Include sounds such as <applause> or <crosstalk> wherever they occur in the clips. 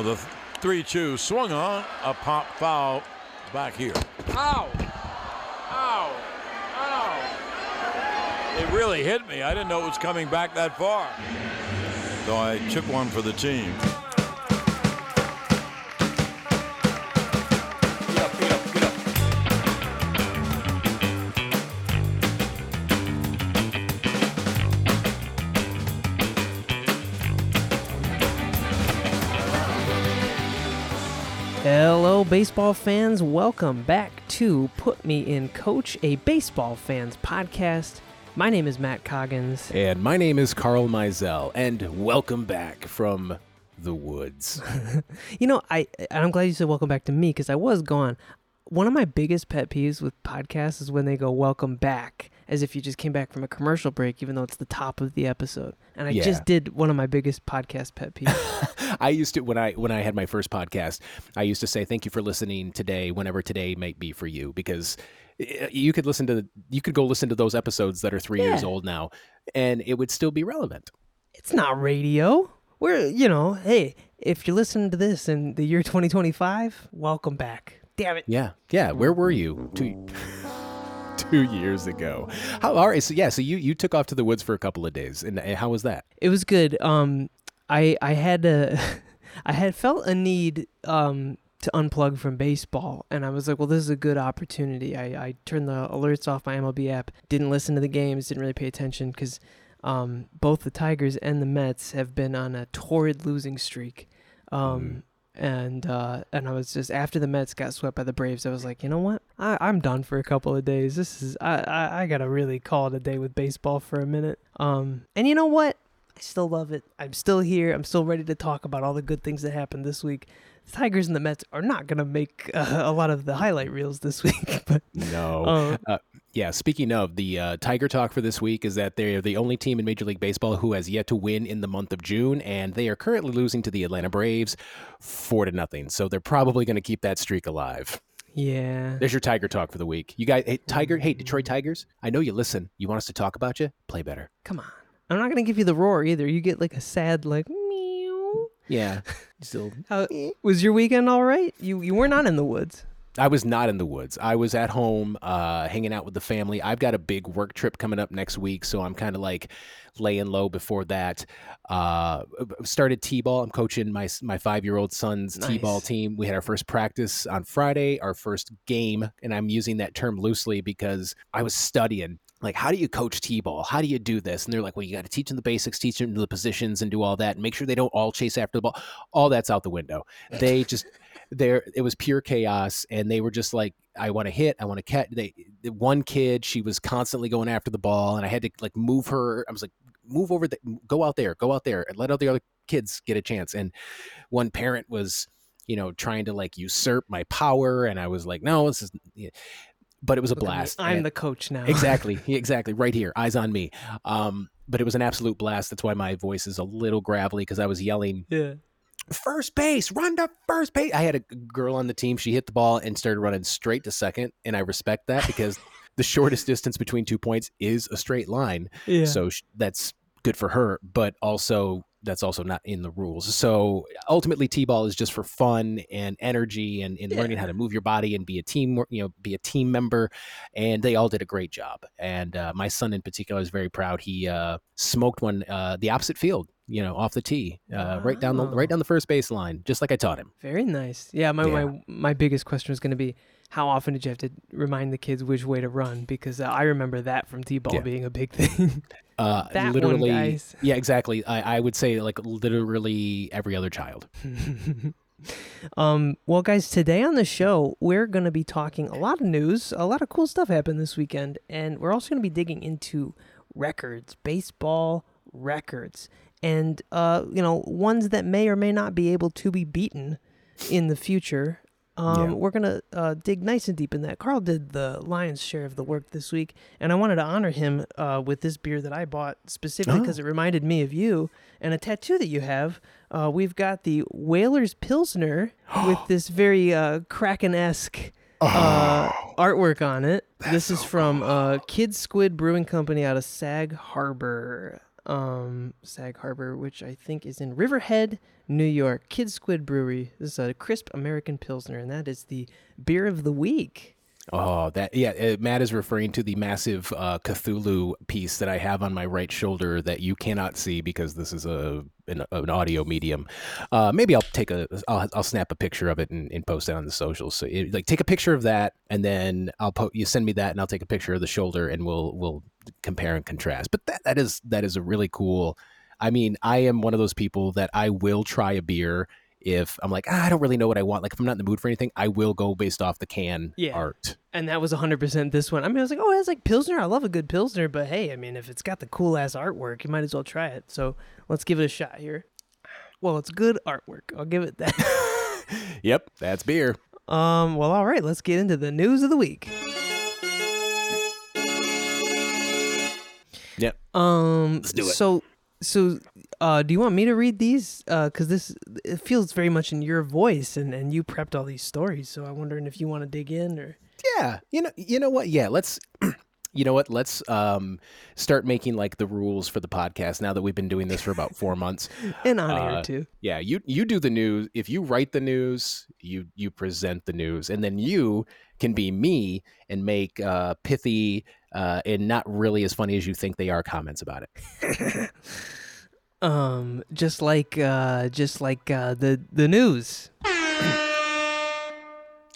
Now the 3 2 swung on, a pop foul back here. Ow! Ow! Ow! It really hit me. I didn't know it was coming back that far. So I took one for the team. Baseball fans. Welcome back to Put Me in Coach, a baseball fans podcast. My name is Matt Coggins. And my name is Carl Mizell, and welcome back from the woods. <laughs> You know, I I'm glad you said welcome back to me because I was gone. One of my biggest pet peeves with podcasts is when they go welcome back as if you just came back from a commercial break, even though it's the top of the episode. And I Yeah. just did one of my biggest podcast pet peeves. <laughs> I used to when I when I had my first podcast, I used to say thank you for listening today, whenever today might be for you, because eh, you could listen to you could go listen to those episodes that are three years old now, and it would still be relevant. it's not radio. We're, you know, hey, if you're listening to this in the year 2025, welcome back. Damn it. Yeah, yeah. Where were you two <laughs> <laughs> two years ago? How all right? So yeah, so you you took off to the woods for a couple of days, and how was that? It was good. Um, I I had a, <laughs> I had felt a need um to unplug from baseball, and I was like, well, this is a good opportunity. I I turned the alerts off my MLB app, didn't listen to the games, didn't really pay attention because um both the Tigers and the Mets have been on a torrid losing streak. Um. And uh, and I was just after the Mets got swept by the Braves, I was like, you know what? I, I'm done for a couple of days. This is I, I I gotta really call it a day with baseball for a minute. Um, and you know what? I still love it. I'm still here. I'm still ready to talk about all the good things that happened this week. The Tigers and the Mets are not going to make uh, <laughs> a lot of the highlight reels this <laughs> week, but No. uh, Uh, yeah, speaking of the uh, Tiger talk for this week is that they're the only team in Major League Baseball who has yet to win in the month of June, and they are currently losing to the Atlanta Braves four to nothing. So they're probably going to keep that streak alive. yeah. There's your Tiger talk for the week. You guys, hey Tiger, hey Detroit Tigers, I know you listen. You want us to talk about you? Play better. Come on. I'm not going to give you the roar either. You get like a sad like. Yeah. <laughs> Still, How, was your weekend all right? You you were not in the woods. I was not in the woods. I was at home, uh, hanging out with the family. I've got a big work trip coming up next week, so I'm kind of like laying low before that. Uh, started t-ball. I'm coaching my my five year old son's t-ball team. We had our first practice on Friday, our first game, and I'm using that term loosely because I was studying. Like, how do you coach t-ball? How do you do this? And they're like, well, you got to teach them the basics, teach them the positions, and do all that, and make sure they don't all chase after the ball. All that's out the window. They just <laughs> there it was pure chaos and they were just like i want to hit i want to catch they the one kid she was constantly going after the ball and i had to like move her i was like move over the go out there go out there and let all the other kids get a chance and one parent was you know trying to like usurp my power and i was like no this is. But it was a Look blast I'm and- the coach now. exactly <laughs> exactly right here eyes on me um but it was an absolute blast that's why my voice is a little gravelly because i was yelling yeah. first base, run to first base. I had a girl on the team. She hit the ball and started running straight to second. And I respect that because <laughs> the shortest distance between two points is a straight line. Yeah. So sh- that's good for her, but also that's also not in the rules. So ultimately, t-ball is just for fun and energy and, and learning how to move your body and be a team, you know, be a team member. And they all did a great job. And uh, my son in particular is very proud. He uh, smoked one uh, the opposite field, you know, off the tee, uh, right down the right down the first base line, just like I taught him. Very nice. Yeah, my, Yeah. my my biggest question is going to be how often did you have to remind the kids which way to run because uh, I remember that from T-ball Yeah. being a big <laughs> thing. Uh, That one, literally, guys. <laughs> yeah, exactly. I, I would say like literally every other child. <laughs> um, well, guys, today on the show, we're going to be talking a lot of news. A lot of cool stuff happened this weekend. And we're also going to be digging into records, baseball records, and, uh, you know, ones that may or may not be able to be beaten in the future. Um, Yeah. We're going to uh, dig nice and deep in that. Carl did the lion's share of the work this week, and I wanted to honor him uh, with this beer that I bought specifically Oh. because it reminded me of you and a tattoo that you have. Uh, we've got the Whalers Pilsner <gasps> with this very uh, Kraken esque uh, artwork on it. This is from uh, Kidd Squid Brewing Company out of Sag Harbor. Um, Sag Harbor, which I think is in Riverhead, New York. Kidd Squid Brewery. This is a crisp American Pilsner, and that is the beer of the week. Oh, that yeah. Uh, Matt is referring to the massive uh, Cthulhu piece that I have on my right shoulder that you cannot see because this is a an, an audio medium. Uh, maybe I'll take a I'll, I'll snap a picture of it and, and post it on the socials. So it, like take a picture of that and then I'll po- you send me that and I'll take a picture of the shoulder and we'll we'll compare and contrast. But that that is that is a really cool. I mean, I am one of those people that I will try a beer if I'm like, ah, I don't really know what I want. Like if I'm not in the mood for anything, I will go based off the can Yeah. art. And that was 100% this one. I mean, I was like, oh, it's like Pilsner. I love a good Pilsner, but hey, I mean, if it's got the cool ass artwork, you might as well try it. So let's give it a shot here. Well, it's good artwork. I'll give it that. <laughs> Yep, that's beer. um, well, all right, let's get into the news of the week. Yep. Um, Let's do it. So, so, uh, do you want me to read these? Uh, cause this it feels very much in your voice, and and you prepped all these stories. So I'm wondering if you want to dig in or. Yeah, you know, you know what? Yeah, let's. <clears throat> You know what? Let's um, start making like the rules for the podcast now that we've been doing this for about four <laughs> months. And on air Uh, too. Yeah, you you do the news. If you write the news, you you present the news, and then you can be me and make uh, pithy uh, and not really as funny as you think they are comments about it. <laughs> Um, just like uh, just like uh, the the news.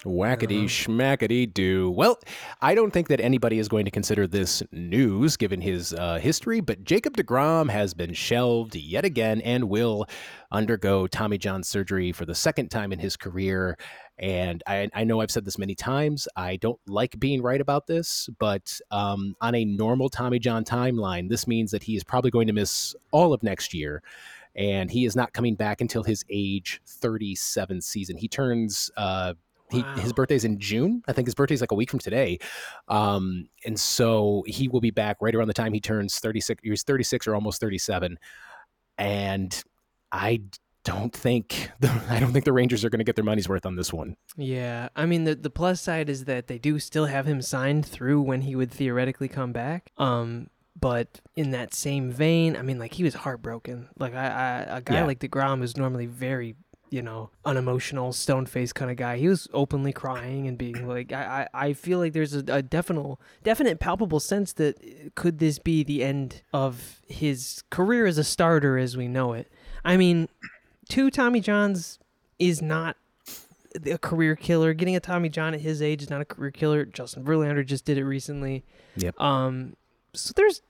Whackety schmackety do. Well, I don't think that anybody is going to consider this news given his uh, history, but Jacob DeGrom has been shelved yet again and will undergo Tommy John surgery for the second time in his career. And I, I know I've said this many times. I don't like being right about this, but um, on a normal Tommy John timeline, this means that he is probably going to miss all of next year. And he is not coming back until his age 37 season. He turns uh, he, his Wow. birthday's in June. I think his birthday's like a week from today. Um, and so he will be back right around the time he turns 36. He's 36 or almost 37. And I don't think <laughs> the, I don't think the Rangers are going to get their money's worth on this one. Yeah, I mean the the plus side is that they do still have him signed through when he would theoretically come back. Um, but in that same vein, I mean, like he was heartbroken. Like I, I a guy Yeah. like Degrom is normally very you know unemotional, stone faced kind of guy. He was openly crying and being like, I, I, I feel like there's a, a definite definite palpable sense that uh, could this be the end of his career as a starter as we know it. I mean, two Tommy Johns is not a career killer. Getting a Tommy John at his age is not a career killer. Justin Verlander just did it recently. Yep. Um, so there's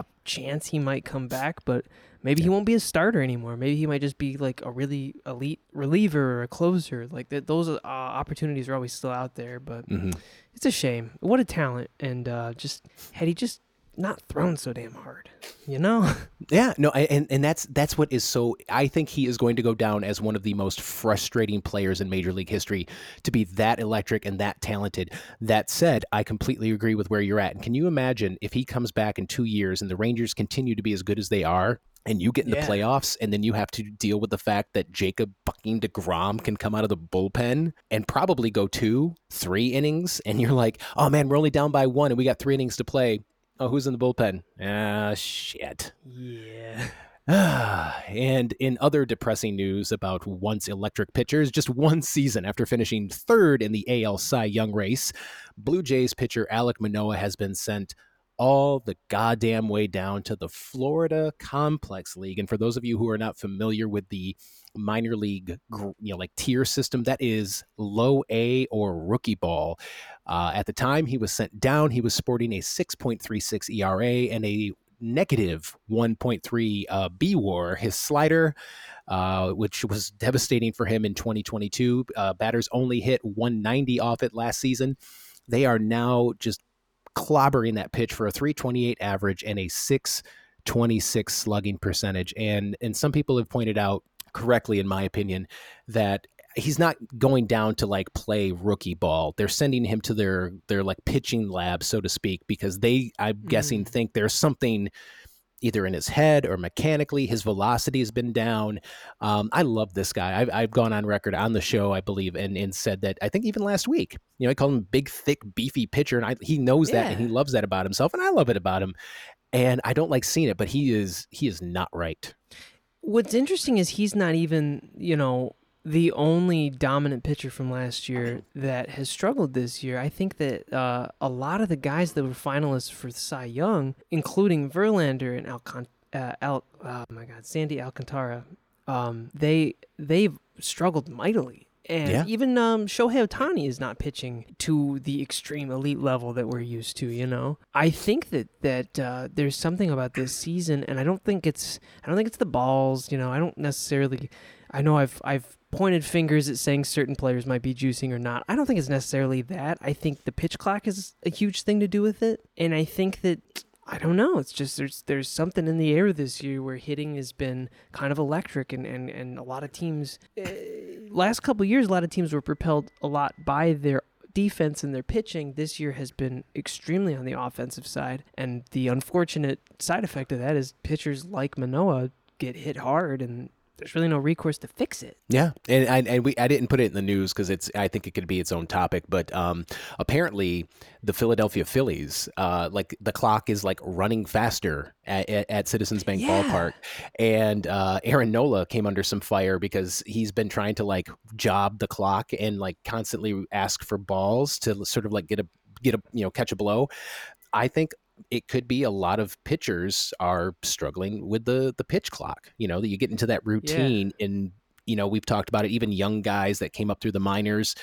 a chance he might come back, but maybe he won't be a starter anymore. Maybe he might just be like a really elite reliever or a closer. Like that, those uh, opportunities are always still out there. But hmm it's a shame. What a talent! And uh, just had he just not thrown so damn hard, you know? <laughs> Yeah, no, I- and and that's that's what is so. I think he is going to go down as one of the most frustrating players in Major League history to be that electric and that talented. That said, I completely agree with where you're at. And can you imagine if he comes back in two years and the Rangers continue to be as good as they are? And you get in Yeah. the playoffs, and then you have to deal with the fact that Jacob fucking DeGrom can come out of the bullpen and probably go two, three innings. And you're like, oh man, we're only down by one and we got three innings to play. Oh, who's in the bullpen? Ah, shit. yeah. <sighs> and in other depressing news about once electric pitchers, just one season after finishing third in the AL Cy Young race, Blue Jays pitcher Alek Manoah has been sent all the goddamn way down to the Florida Complex League. And for those of you who are not familiar with the minor league, you know, like tier system, that is low A or rookie ball. Uh, at the time he was sent down, he was sporting a 6.36 ERA and a negative 1.3 uh, B WAR. His slider, uh, which was devastating for him in 2022, uh, batters only hit 190 off it last season. They are now just clobbering that pitch for a 328 average and a 626 slugging percentage. And and some people have pointed out correctly, in my opinion, that he's not going down to like play rookie ball. They're sending him to their their like pitching lab, so to speak, because they, I'm guessing, Mm. think there's something either in his head or mechanically. His velocity has been down. Um, I love this guy. I've, I've gone on record on the show, I believe, and, and said that I think even last week, you know, I called him big, thick, beefy pitcher, and I, he knows that and he loves that about himself, and I love it about him. and I don't like seeing it. But he is he is not right. What's interesting is he's not even you know the only dominant pitcher from last year that has struggled this year. I think that uh, a lot of the guys that were finalists for Cy Young, including Verlander and Alcon- uh, Al- oh my God, Sandy Alcantara, um, they they've struggled mightily. And Yeah. even um, Shohei Ohtani is not pitching to the extreme elite level that we're used to. You know, I think that that uh, there's something about this season, and I don't think it's I don't think it's the balls. You know, I don't necessarily. I know I've I've pointed fingers at saying certain players might be juicing or not. I don't think it's necessarily that. I think the pitch clock is a huge thing to do with it, and I think that I don't know. It's just there's there's something in the air this year where hitting has been kind of electric, and and, and a lot of teams. Uh, last couple years, a lot of teams were propelled a lot by their defense and their pitching. This year has been extremely on the offensive side, and the unfortunate side effect of that is pitchers like Manoah get hit hard, and there's really no recourse to fix it. Yeah, and I, and we I didn't put it in the news because it's I think it could be its own topic, but um, apparently the Philadelphia Phillies, uh, like the clock is like running faster at, at, at Citizens Bank Yeah. Ballpark, and uh, Aaron Nola came under some fire because he's been trying to like job the clock and like constantly ask for balls to sort of like get a get a you know catch a blow. I think it could be a lot of pitchers are struggling with the the pitch clock. You know, that you get into that routine and you know, we've talked about it, even young guys that came up through the minors.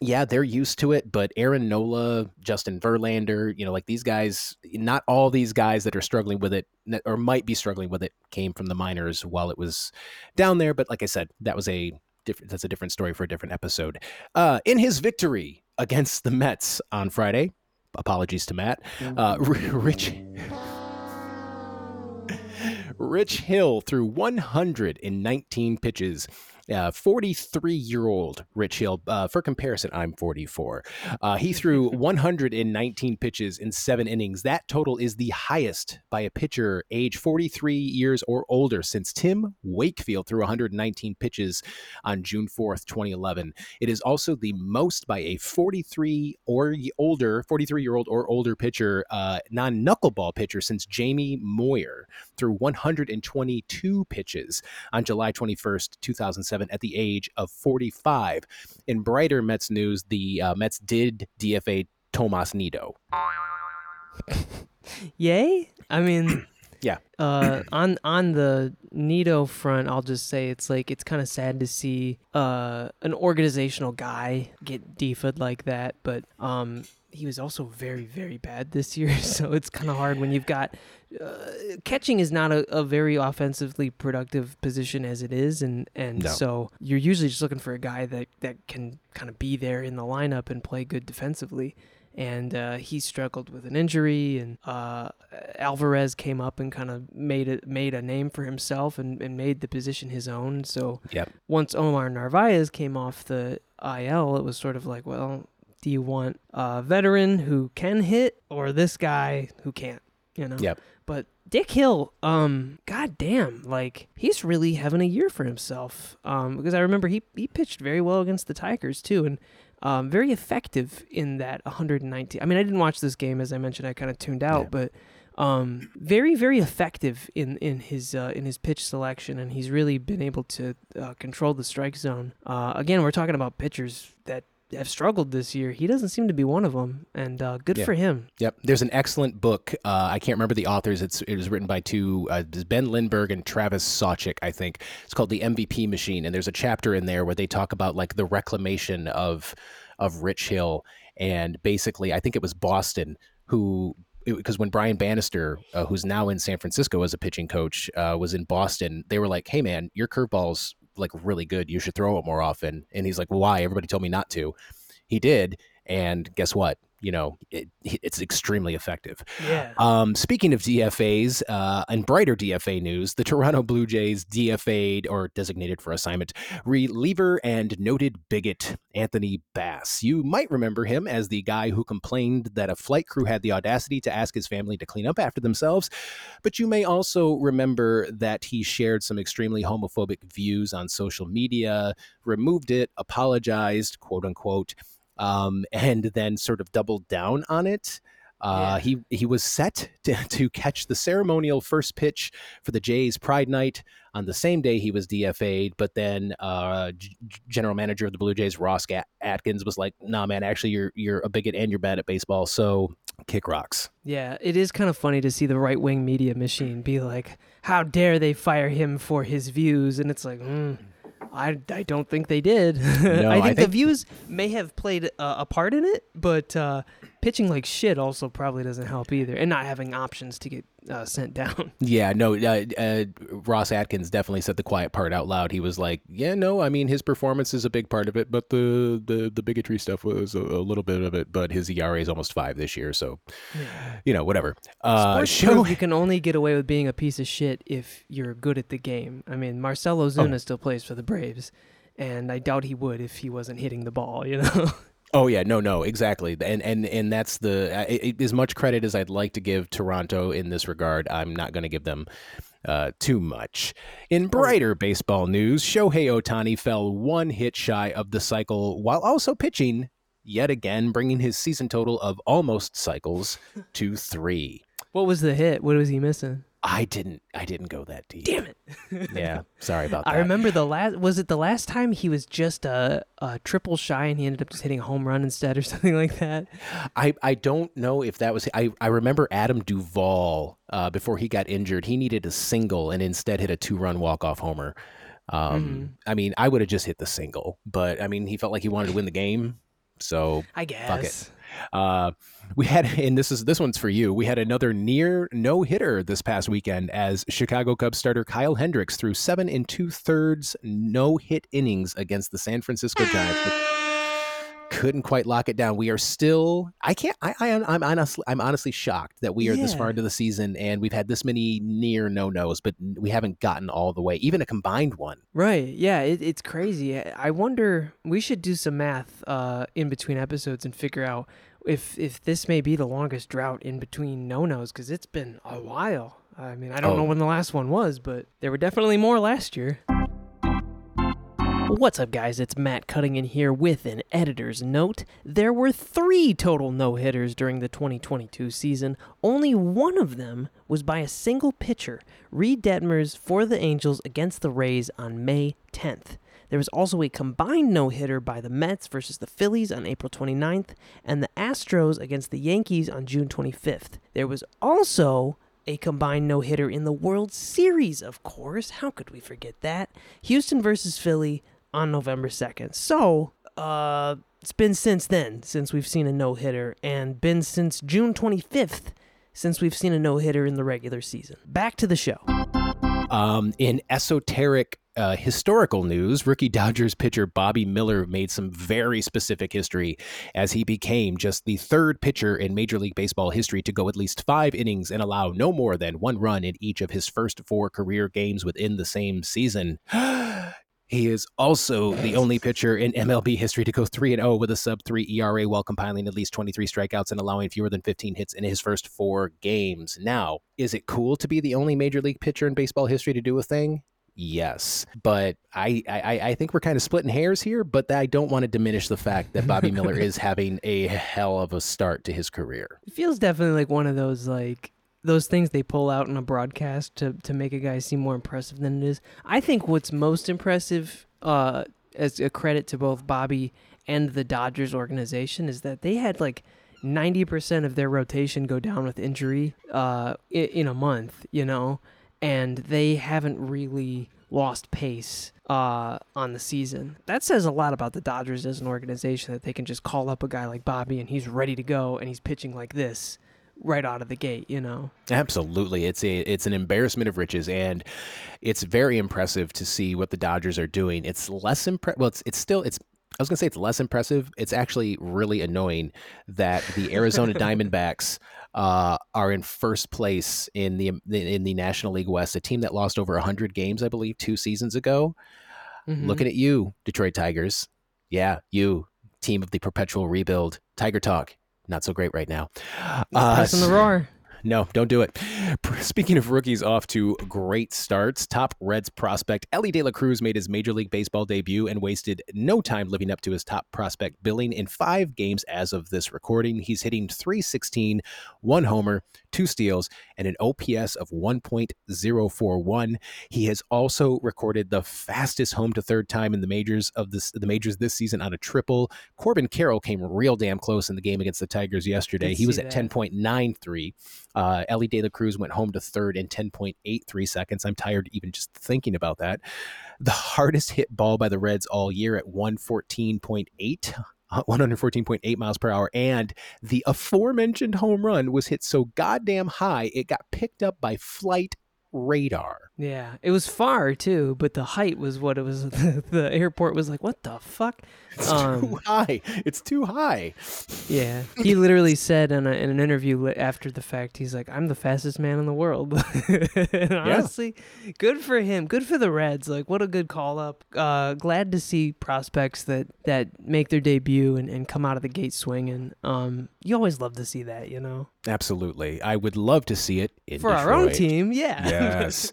Yeah, they're used to it, but Aaron Nola, Justin Verlander, you know, like these guys, not all these guys that are struggling with it or might be struggling with it came from the minors while it was down there. But like I said, that was a different, that's a different story for a different episode. Uh, in his victory against the Mets on Friday, apologies to Matt, uh, <laughs> Rich. Rich Hill threw 119 pitches. 43 year old Rich Hill. Uh, for comparison, I'm 44. Uh, he threw <laughs> 119 pitches in seven innings. That total is the highest by a pitcher age 43 years or older since Tim Wakefield threw 119 pitches on June 4th, 2011. It is also the most by a 43 or older, 43 year old or older pitcher, uh, non knuckleball pitcher since Jamie Moyer threw 122 pitches on July 21st, 2007, at the age of 45. In brighter Mets news, the uh, Mets did DFA Tomas Nido. Yay! I mean, <coughs> Yeah. Uh, on on the Nido front, I'll just say it's like it's kind of sad to see uh an organizational guy get defed like that, but um he was also very very bad this year, <laughs> so it's kind of hard when you've got uh, catching is not a, a very offensively productive position as it is, and and No. so you're usually just looking for a guy that that can kind of be there in the lineup and play good defensively and uh, he struggled with an injury and uh, Alvarez came up and kind of made it made a name for himself and, and made the position his own so Yep. once Omar Narvaez came off the IL it was sort of like well do you want a veteran who can hit or this guy who can't you know Yep. but Dick Hill, um, goddamn, like he's really having a year for himself. Um, because I remember he he pitched very well against the Tigers too, and um, very effective in that 119. I mean, I didn't watch this game as I mentioned. I kind of tuned out, Yeah. but um, very very effective in in his uh, in his pitch selection, and he's really been able to uh, control the strike zone. Uh, again, we're talking about pitchers that have struggled this year. He doesn't seem to be one of them, and uh, good Yeah. for him. Yep. There's an excellent book. Uh, I can't remember the authors. It's it was written by two uh, Ben Lindbergh and Travis Sawchik, I think. It's called the MVP Machine, and there's a chapter in there where they talk about like the reclamation of of Rich Hill, and basically, I think it was Boston who. Because when Brian Bannister, uh, who's now in San Francisco as a pitching coach, uh, was in Boston, they were like, "Hey, man, your curveball's like really good. You should throw it more often." And he's like, "Why? Everybody told me not to." He did, and guess what? You know, it, it's extremely effective. Yeah. Um, speaking of DFAs, uh, and brighter DFA news, the Toronto Blue Jays DFA'd or designated for assignment reliever and noted bigot Anthony Bass. You might remember him as the guy who complained that a flight crew had the audacity to ask his family to clean up after themselves, but you may also remember that he shared some extremely homophobic views on social media, removed it, apologized, quote unquote, um, <laughs> and then sort of doubled down on it. Uh, yeah. He he was set <laughs> to, to catch the ceremonial first pitch for the Jays Pride Night on the same day he was DFA'd. But then uh, G- general manager of the Blue Jays Ross Atkins was like, "Nah, man, actually you're you're a bigot and you're bad at baseball, so kick rocks." Yeah, it is kind of funny to see the right wing media machine be like, "How dare they fire him for his views?" And it's like. Mm I, I don't think they did. <laughs> No, I, think I, think the views may have played a, a part in it, but uh, pitching like shit also probably doesn't help either, and not having options to get uh, sent down. <laughs> Yeah, no. Uh, uh, Ross Atkins definitely said the quiet part out loud. He was like, "Yeah, no. I mean, his performance is a big part of it, but the the, the bigotry stuff was a, a little bit of it. But his ERA is almost five this year, so yeah. you know, whatever." Uh, show you can only get away with being a piece of shit if you're good at the game. I mean, Marcell Ozuna oh. still plays for the Braves, and I doubt he would if he wasn't hitting the ball. You know. <laughs> Oh yeah, no, no, exactly, and and and that's the it, as much credit as I'd like to give Toronto in this regard. I'm not going to give them uh, too much. In brighter baseball news, Shohei Ohtani fell one hit shy of the cycle while also pitching yet again, bringing his season total of almost cycles to three. <laughs> What was the hit? What was he missing? I didn't. I didn't go that deep. Damn it. <laughs> yeah. Sorry about that. I remember the last. Was it the last time he was just a, a triple shy and he ended up just hitting a home run instead or <laughs> something like that? I I don't know if that was. I I remember Adam Duvall uh, before he got injured. He needed a single and instead hit a two run walk off homer. Um, mm-hmm. I mean, I would have just hit the single, but I mean, he felt like he wanted to win the game. So I guess. Uh, we had, <laughs> and this is this one's for you. We had another near no hitter this past weekend as Chicago Cubs starter Kyle Hendricks threw seven and two thirds no hit innings against the San Francisco Giants. Couldn't quite lock it down. We are still. I can't. I, I am. I'm honestly. I'm honestly shocked that we are yeah. this far into the season and we've had this many near no nos, but we haven't gotten all the way, even a combined one. Right. Yeah. It, it's crazy. I wonder. We should do some math uh, in between episodes and figure out if if this may be the longest drought in between no nos because it's been a while. I mean, I don't oh. know when the last one was, but there were definitely more last year. What's up, guys? It's Matt cutting in here with an editor's note. There were three total no hitters during the 2022 season. Only one of them was by a single pitcher, Reid Detmers for the Angels against the Rays on May 10th. There was also a combined no hitter by the Mets versus the Phillies on April 29th and the Astros against the Yankees on June 25th. There was also a combined no hitter in the World Series, of course. How could we forget that? Houston versus Philly on November 2nd. So, uh, it's been since then since we've seen a no hitter, and been since June 25th since we've seen a no hitter in the regular season. Back to the show. Um, in esoteric uh, historical news, rookie Dodgers pitcher Bobby Miller made some very specific history as he became just the third pitcher in Major League Baseball history to go at least five innings and allow no more than one run in each of his first four career games within the same season. <gasps> <gasps> He is also the only pitcher in MLB history to go 3 and 0 with a sub 3 ERA while compiling at least 23 strikeouts and allowing fewer than 15 hits in his first 4 games. Now, is it cool to be the only major league pitcher in baseball history to do a thing? Yes, but I, I, I think we're kind of splitting hairs here. But I don't want to diminish the fact that Bobby Miller <laughs> is having a hell of a start to his career. It feels definitely like one of those like those things they pull out in a broadcast to to make a guy seem more impressive than it is. I think what's most impressive, uh, as a credit to both Bobby and the Dodgers organization, is that they had like. 90% of their rotation go down with injury uh, in, in a month, you know, and they haven't really lost pace uh, on the season. That says a lot about the Dodgers as an organization that they can just call up a guy like Bobby and he's ready to go and he's pitching like this right out of the gate, you know. Absolutely. It's a it's an embarrassment of riches and it's very impressive to see what the Dodgers are doing. It's less impressive well it's it's still it's I was going to say it's less impressive. It's actually really annoying that the <laughs> Arizona Diamondbacks uh, are in first place in the in the National League West, a team that lost over 100 games, I believe, two seasons ago. Mm-hmm. Looking at you, Detroit Tigers. Yeah, you, team of the perpetual rebuild. Tiger Talk, not so great right now. Uh, pressing the roar. no, don't do it. Speaking of rookies off to great starts, top Reds prospect Elly De La Cruz made his Major League Baseball debut and wasted no time living up to his top prospect billing in five games as of this recording. He's hitting 316, one homer, two steals, and an OPS of 1.041. He has also recorded the fastest home to third time in the majors of this the majors this season on a triple. Corbin Carroll came real damn close in the game against the Tigers yesterday. He was at 10.93. Uh, Elly De La Cruz went home to third in 10.83 seconds. I'm tired even just thinking about that. The hardest hit ball by the Reds all year at 114.8 114.8 miles per hour. And the aforementioned home run was hit so goddamn high, it got picked up by flight radar. Yeah, it was far too, but the height was what it was. <laughs> the airport was like, "What the fuck?" It's um, too high. It's too high. Yeah, <laughs> he literally said in, a, in an interview after the fact, he's like, "I'm the fastest man in the world." <laughs> honestly, yeah. good for him. Good for the Reds. Like, what a good call up. Uh, glad to see prospects that that make their debut and, and come out of the gate swinging. Um, you always love to see that, you know. Absolutely, I would love to see it for Detroit. our own team. Yeah. <laughs> Yes.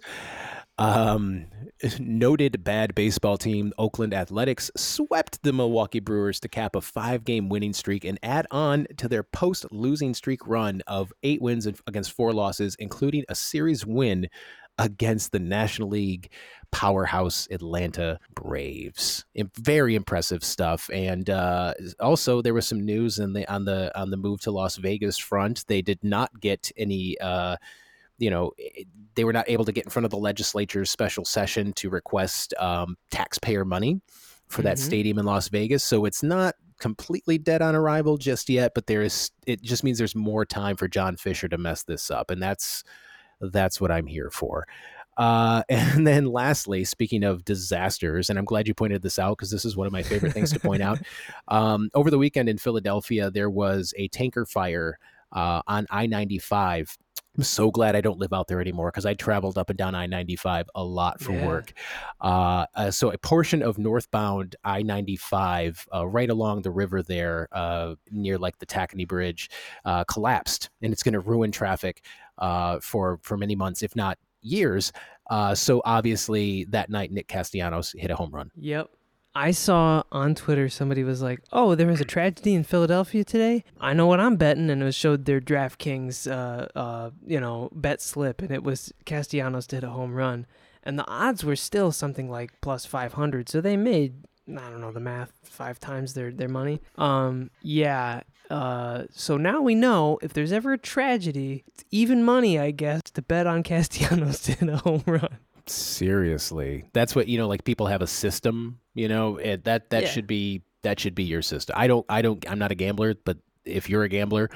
Um, <laughs> noted bad baseball team Oakland Athletics swept the Milwaukee Brewers to cap a five game winning streak and add on to their post losing streak run of eight wins against four losses, including a series win against the National League powerhouse Atlanta Braves. Very impressive stuff. And uh, also, there was some news in the on the on the move to Las Vegas front. They did not get any. Uh, you know, they were not able to get in front of the legislature's special session to request um, taxpayer money for mm-hmm. that stadium in Las Vegas. So it's not completely dead on arrival just yet, but there is. It just means there's more time for John Fisher to mess this up, and that's that's what I'm here for. Uh, <laughs> and then lastly, speaking of disasters, and I'm glad you pointed this out because this is one of my favorite things to point out. <laughs> Um, over the weekend in Philadelphia, there was a tanker fire uh, on I 95 I'm so glad I don't live out there anymore because I traveled up and down I 95 a lot for yeah. work. Uh, uh, so, a portion of northbound I 95, uh, right along the river there, uh, near like the Tacony Bridge, uh, collapsed and it's going to ruin traffic uh, for, for many months, if not years. so, obviously, that night, Nick Castellanos hit a home run. Yep. I saw on Twitter somebody was like, "Oh, there was a tragedy in Philadelphia today. I know what I'm betting," and it was showed their DraftKings, uh, uh, you know, bet slip, and it was Castellanos did a home run, and the odds were still something like plus 500. So they made I don't know the math five times their their money. Um, yeah. Uh, so now we know if there's ever a tragedy, it's even money, I guess, to bet on <laughs> Castellanos did a home run. Seriously, that's what you know. Like people have a system, you know. It, that that yeah. should be that should be your system. I don't. I don't. I'm not a gambler, but if you're a gambler,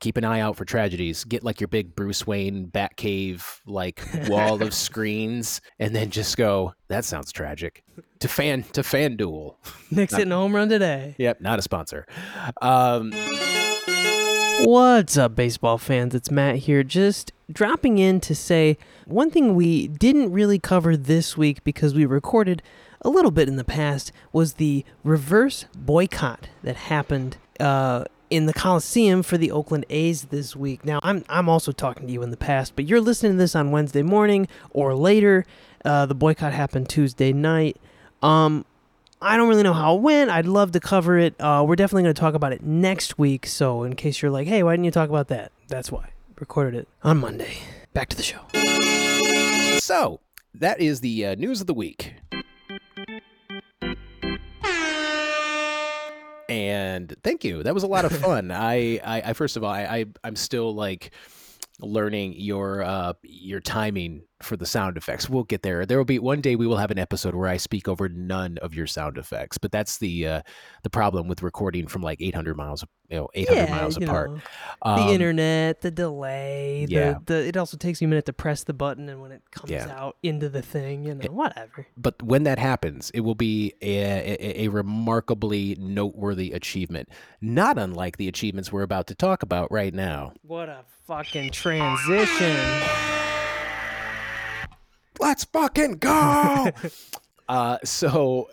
keep an eye out for tragedies. Get like your big Bruce Wayne Batcave like wall of <laughs> screens, and then just go. That sounds tragic. To fan to FanDuel. Nick's hitting a home run today. Yep, not a sponsor. Um, What's up, baseball fans? It's Matt here, just dropping in to say one thing we didn't really cover this week because we recorded a little bit in the past was the reverse boycott that happened uh, in the Coliseum for the Oakland A's this week. Now, I'm I'm also talking to you in the past, but you're listening to this on Wednesday morning or later. Uh, the boycott happened Tuesday night. Um, I don't really know how it went. I'd love to cover it. Uh, we're definitely going to talk about it next week. So, in case you're like, hey, why didn't you talk about that? That's why. Recorded it on Monday. Back to the show. So, that is the uh, news of the week. And thank you. That was a lot of <laughs> fun. I, I, I, first of all, I, I, I'm still like learning your uh, your timing for the sound effects. We'll get there. There will be one day we will have an episode where I speak over none of your sound effects, but that's the uh, the problem with recording from like 800 miles, you know, 800 yeah, miles apart. Know, um, the internet, the delay, yeah. The, the, it also takes you a minute to press the button and when it comes yeah. out into the thing, you know, it, whatever. But when that happens, it will be a, a, a remarkably noteworthy achievement, not unlike the achievements we're about to talk about right now. What a fucking transition. Let's fucking go. <laughs> Uh, so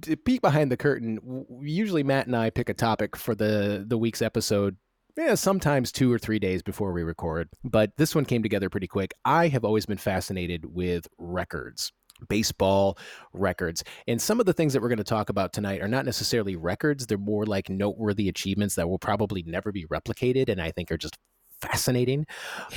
to peek behind the curtain, usually Matt and I pick a topic for the the week's episode yeah, sometimes two or three days before we record. But this one came together pretty quick. I have always been fascinated with records baseball records. And some of the things that we're going to talk about tonight are not necessarily records, they're more like noteworthy achievements that will probably never be replicated and I think are just fascinating.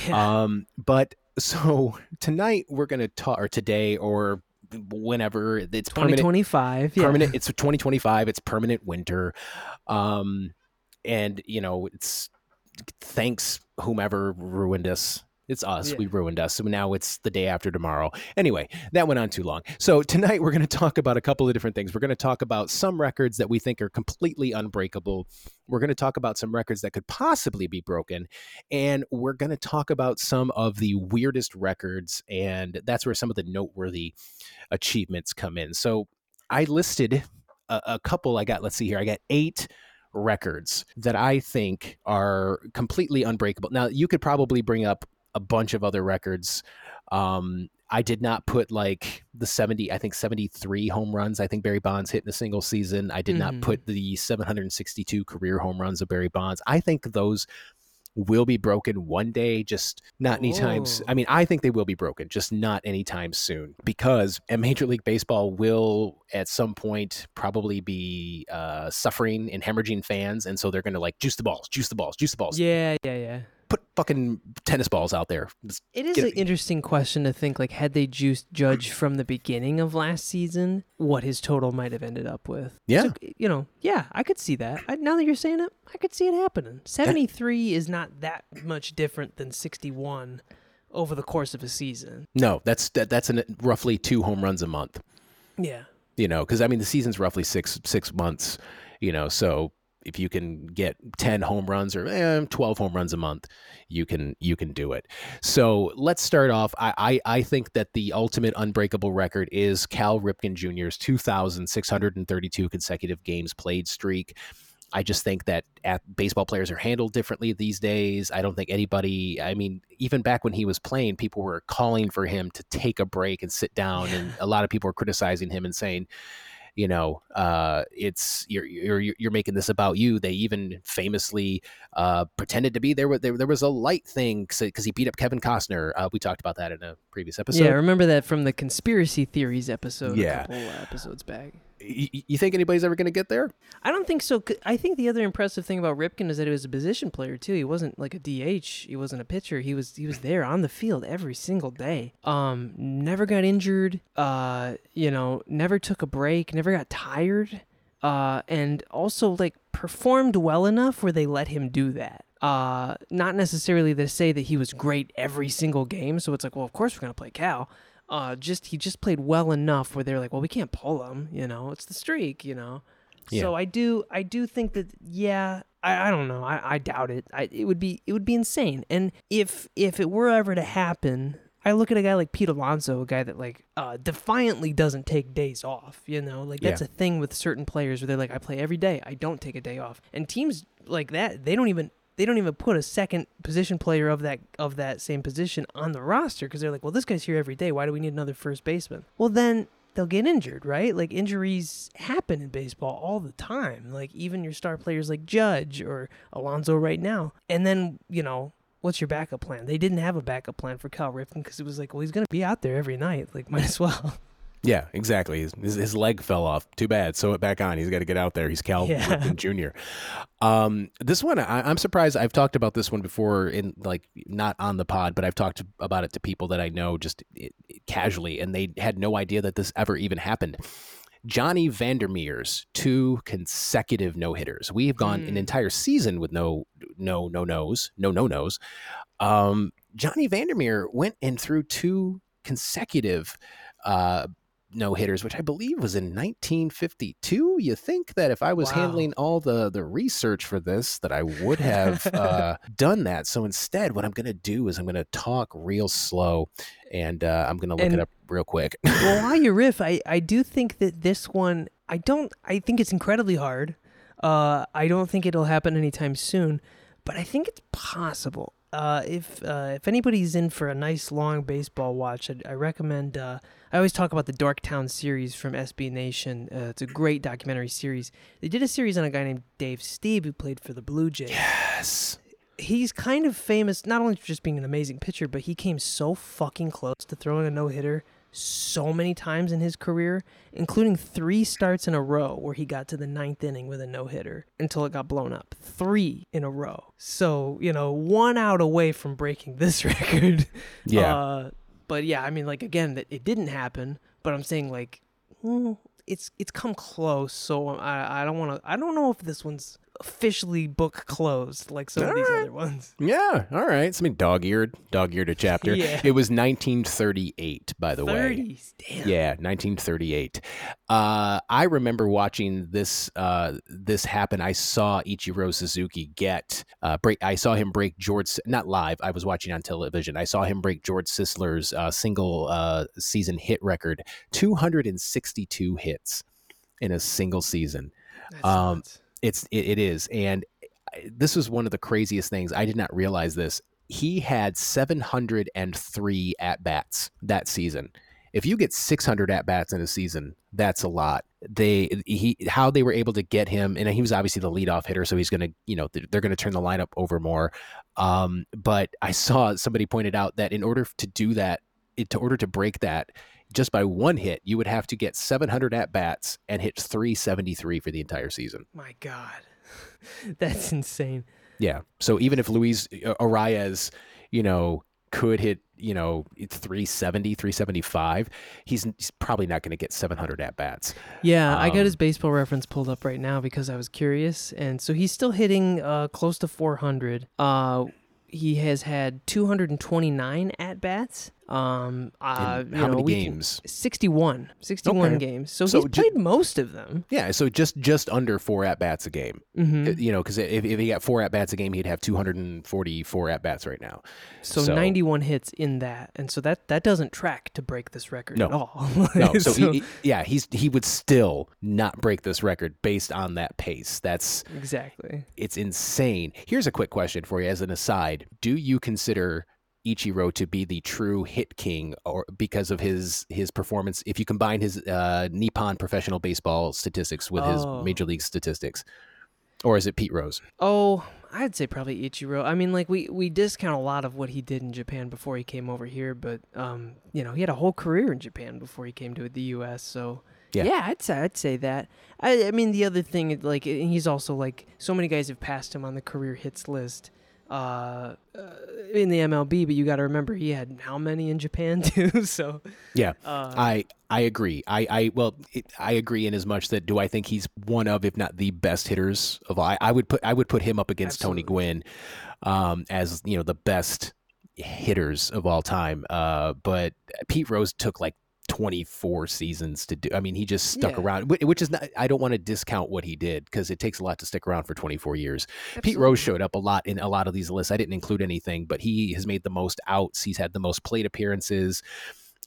Yeah. Um, but so <laughs> tonight we're going to talk, or today, or whenever it's 2025 yeah. permanent it's 2025 it's permanent winter um and you know it's thanks whomever ruined us it's us. Yeah. We ruined us. So now it's the day after tomorrow. Anyway, that went on too long. So tonight we're going to talk about a couple of different things. We're going to talk about some records that we think are completely unbreakable. We're going to talk about some records that could possibly be broken. And we're going to talk about some of the weirdest records. And that's where some of the noteworthy achievements come in. So I listed a, a couple. I got, let's see here, I got eight records that I think are completely unbreakable. Now, you could probably bring up a bunch of other records. Um, I did not put like the 70, I think 73 home runs. I think Barry Bonds hit in a single season. I did mm-hmm. not put the 762 career home runs of Barry Bonds. I think those will be broken one day, just not anytime. Oh. I mean, I think they will be broken, just not anytime soon, because a Major League Baseball will at some point probably be uh, suffering and hemorrhaging fans, and so they're going to like juice the balls, juice the balls, juice the balls. Yeah, yeah, yeah put fucking tennis balls out there. Just it is an it. interesting question to think like had they juiced Judge <clears throat> from the beginning of last season, what his total might have ended up with. Yeah, so, you know, yeah, I could see that. I, now that you're saying it, I could see it happening. Seventy three is not that much different than sixty one over the course of a season. No, that's that, that's an, roughly two home runs a month. Yeah, you know, because I mean the season's roughly six six months. You know, so if you can get 10 home runs or eh, 12 home runs a month you can you can do it so let's start off I, I, I think that the ultimate unbreakable record is cal ripken jr's 2632 consecutive games played streak I just think that baseball players are handled differently these days. I don't think anybody, I mean, even back when he was playing, people were calling for him to take a break and sit down. And a lot of people were criticizing him and saying, you know, uh, it's you're, you're you're making this about you. They even famously uh, pretended to be there. There, there was a light thing because he beat up Kevin Costner. Uh, we talked about that in a previous episode. Yeah, I remember that from the conspiracy theories episode. Yeah, episodes back you think anybody's ever going to get there? I don't think so. I think the other impressive thing about Ripken is that he was a position player too. He wasn't like a DH. He wasn't a pitcher. He was he was there on the field every single day. Um, never got injured. Uh, you know, never took a break. Never got tired. Uh, and also like performed well enough where they let him do that. Uh, not necessarily to say that he was great every single game. So it's like, well, of course we're gonna play Cal uh, just he just played well enough where they're like, well, we can't pull him, you know, it's the streak, you know. Yeah. So I do I do think that yeah I, I don't know I, I doubt it I, it would be it would be insane and if if it were ever to happen I look at a guy like Pete Alonso, a guy that like uh, defiantly doesn't take days off. You know, like that's yeah. a thing with certain players where they're like, I play every day, I don't take a day off. And teams like that, they don't even they don't even put a second position player of that of that same position on the roster because they're like, well, this guy's here every day. Why do we need another first baseman? Well, then they'll get injured, right? Like injuries happen in baseball all the time. Like even your star players like Judge or Alonso right now. And then, you know, what's your backup plan? They didn't have a backup plan for Cal Ripken because it was like, well, he's going to be out there every night. Like, <laughs> might as well. Yeah, exactly. His, his, leg fell off. Too bad. Sew it back on. He's got to get out there. He's Cal yeah. Jr. Um, this one, I, am surprised. I've talked about this one before in like not on the pod, but I've talked about it to people that I know just it, it, casually, and they had no idea that this ever even happened. Johnny Vandermeer's two consecutive no hitters. We have gone mm. an hmm. entire season with no no no nos, no no nos. Um, Johnny Vandermeer went and threw two consecutive uh, no hitters, which I believe was in 1952. You think that if I was wow. handling all the the research for this, that I would have uh, <laughs> done that. So instead, what I'm going to do is I'm going to talk real slow, and uh, I'm going to look and, it up real quick. well, while you riff, I I do think that this one, I don't, I think it's incredibly hard. Uh, I don't think it'll happen anytime soon, but I think it's possible. Uh, if uh, if anybody's in for a nice long baseball watch, I'd, I recommend. Uh, I always talk about the Dorktown series from SB Nation. Uh, it's a great documentary series. They did a series on a guy named Dave Stieb who played for the Blue Jays. Yes. he's kind of famous not only for just being an amazing pitcher, but he came so fucking close to throwing a no hitter so many times in his career, including three starts in a row where he got to the ninth inning with a no hitter until it got blown up. Three in a row. So, you know, one out away from breaking <laughs> this record. Yeah. Uh, but yeah, I mean, like, again, that it didn't happen, but I'm saying, like, mm, it's it's come close. So I, I don't want to, I don't know if this one's officially book closed like some of these Alright. other ones. Yeah, all right. Something dog-eared, dog-eared a chapter. <laughs> Yeah. It was 1938, by the way. 30s. Damn. Yeah, 1938. Uh, I remember watching this uh, this happen. I saw Ichiro Suzuki get uh, break. I saw him break George. Not live. I was watching on television. I saw him break George Sisler's uh, single uh, season hit record, 262 hits in a single season. Um, nuts. It's it, it is, and this was one of the craziest things. I did not realize this. He had 703 at bats that season. If you get 600 at bats in a season, that's a lot. They he how they were able to get him, and he was obviously the leadoff hitter, so he's gonna you know they're gonna turn the lineup over more. Um, but I saw somebody pointed out that in order to do that, in order to break that, just by one hit, you would have to get 700 at bats and hit 373 for the entire season. My God. <laughs> That's insane. Yeah. So even if Luis uh, Arraez, you know, could hit, you know, 370, 375, he's, he's probably not going to get 700 at bats. Yeah, I got Um, his baseball reference pulled up right now because I was curious. And so he's still hitting uh, close to 400. Uh, he has had 229 at bats. Um, uh, how know, many games? 61. 61 Okay. games. So, So he's ju- played most of them. Yeah. So just just under four at bats a game. hmm Uh, You know, because if, if he got four at bats a game, he'd have 244 at bats right now. So, so- 91 hits in that. And so that, that doesn't track to break this record No. at all. <laughs> No, <laughs> so, He, he- yeah, he's he would still not break this record based on that pace. That's exactly. it's insane. Here's a quick question for you as an aside. Do you consider Ichiro to be the true hit king or because of his his performance if you combine his uh, Nippon professional baseball statistics with Oh. his major league statistics? Or is it Pete Rose? Oh, I'd say probably Ichiro. I mean, like we we discount a lot of what he did in Japan before he came over here, but um, you know, he had a whole career in Japan before he came to the U.S. So Yeah. yeah, I'd say I'd say that. I I mean, the other thing, like, he's also like so many guys have passed him on the career hits list. Uh, in the MLB, but you got to remember he had how many in Japan <laughs> too. so, Yeah. uh, I I agree. I I well it, I agree in as much that do I think he's one of if not the best hitters of all. I, I would put I would put him up against Tony Gwynn um as you know the best hitters of all time. Uh but Pete Rose took like 24 seasons to do. I mean, he just stuck Yeah. around, which is not I don't want to discount what he did because it takes a lot to stick around for 24 years. Pete. Rose showed up a lot in a lot of these lists. I didn't include anything, but he has made the most outs. He's had the most plate appearances.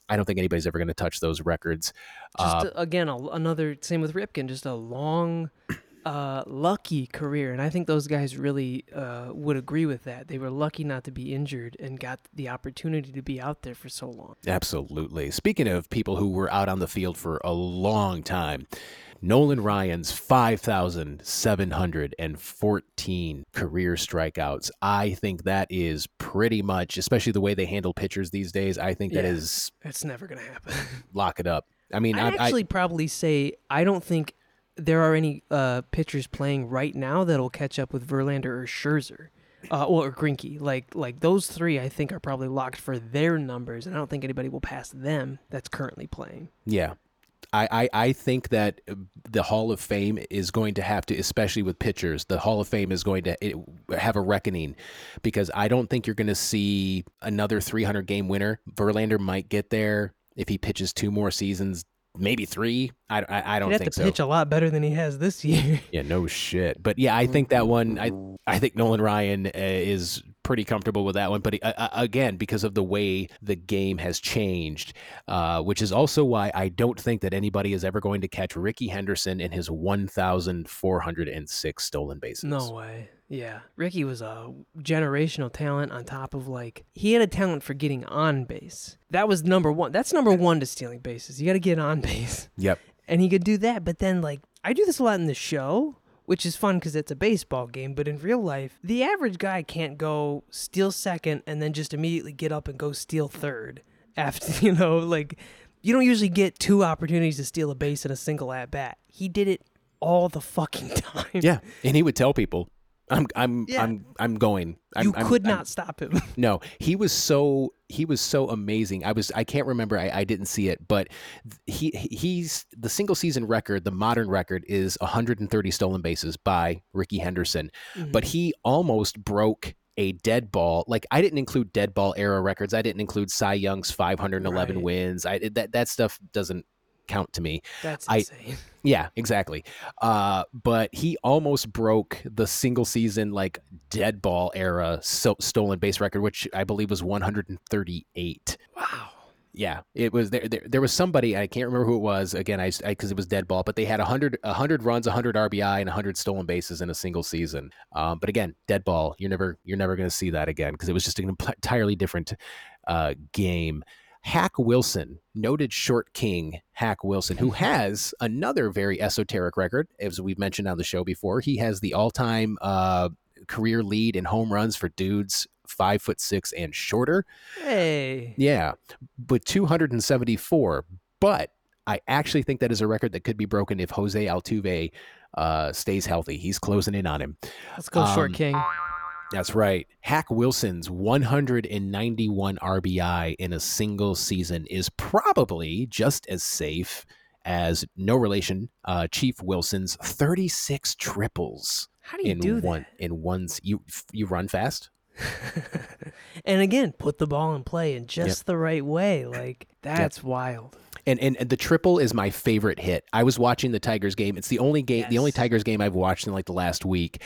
I don't think anybody's ever going to touch those records. just Uh, again a, another same with Ripken, just a long, uh, lucky career, and I think those guys really uh, would agree with that. They were lucky not to be injured and got the opportunity to be out there for so long. absolutely. Speaking of people who were out on the field for a long time, Nolan Ryan's 5,714 career strikeouts. I think that is pretty much, especially the way they handle pitchers these days. I think that Yeah. is It's never gonna happen. lock it up. I mean, I'd I, I, actually probably say I don't think there are any uh, pitchers playing right now that'll catch up with Verlander or Scherzer. Uh, or Greinke, like like those three, I think are probably locked for their numbers, and I don't think anybody will pass them that's currently playing. Yeah. I, I, I think that uh, the Hall of Fame is going to have to, especially with pitchers, the Hall of Fame is going to have a reckoning because I don't think you're going to see another 300 game winner. Verlander might get there if he pitches two more seasons, maybe three. I, I, I don't He'd have think to so. pitch a lot better than he has this year. <laughs> Yeah, no shit. But yeah, I think that one. I I think Nolan Ryan uh, is pretty comfortable with that one. But uh, uh, again, because of the way the game has changed, uh, which is also why I don't think that anybody is ever going to catch Rickey Henderson in his 1,406 stolen bases. no way. Yeah, Rickey was a generational talent on top of like he had a talent for getting on base. That was number one. That's number one to stealing bases. You got to get on <laughs> base. Yep. and he could do that. But then, like, I do this a lot in the show which is fun because it's a baseball game. But in real life, the average guy can't go steal second and then just immediately get up and go steal third. After <laughs> you know, like you don't usually get two opportunities to steal a base in a single at bat. He did it all the fucking <laughs> time. Yeah, and he would tell people, "I'm, I'm, Yeah. I'm, I'm going." I'm, you I'm- could I'm- not stop him. <laughs> No, he was so he was so amazing. I was I can't remember. I, I didn't see it, but he he's the single season record. The modern record is 130 stolen bases by Rickey Henderson, mm-hmm. but he almost broke a dead ball. Like I didn't include dead ball era records. I didn't include Cy Young's 511 Right. wins. I that that stuff doesn't count to me. That's I- insane. <laughs> Yeah, exactly. Uh, but he almost broke the single season like dead ball era so, stolen base record, which I believe was 138. Wow. Yeah, it was there. There, there was somebody I can't remember who it was. Again, I because it was dead ball, but they had 100, 100 runs, 100 RBI, and 100 stolen bases in a single season. Um, but again, dead ball. You're never you're never going to see that again because it was just an entirely different uh, game. Hack Wilson, noted short king Hack Wilson, who has another very esoteric record, as we've mentioned on the show before. He has the all-time uh, career lead in home runs for dudes five foot six and shorter. Hey. Yeah, but 274. But I actually think that is a record that could be broken if Jose Altuve uh, stays healthy. He's closing in on him. Let's go, Short Um, King. That's right. Hack Wilson's 191 RBI in a single season is probably just as safe as no relation uh, Chief Wilson's 36 triples How do you in do one that? in one's you you run fast. <laughs> and again, put the ball in play in just the right way. Like that's wild. And, and and the triple is my favorite hit. I was watching the Tigers game. It's the only game, the only Tigers game I've watched in like the last week.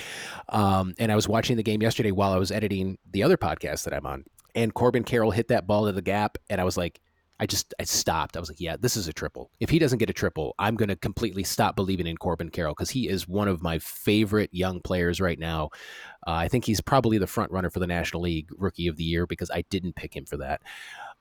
Um, and I was watching the game yesterday while I was editing the other podcast that I'm on. And Corbin Carroll hit that ball to the gap, and I was like, I just I stopped. I was like, yeah, this is a triple. If he doesn't get a triple, I'm going to completely stop believing in Corbin Carroll because he is one of my favorite young players right now. Uh, I think he's probably the front runner for the National League Rookie of the Year because I didn't pick him for that.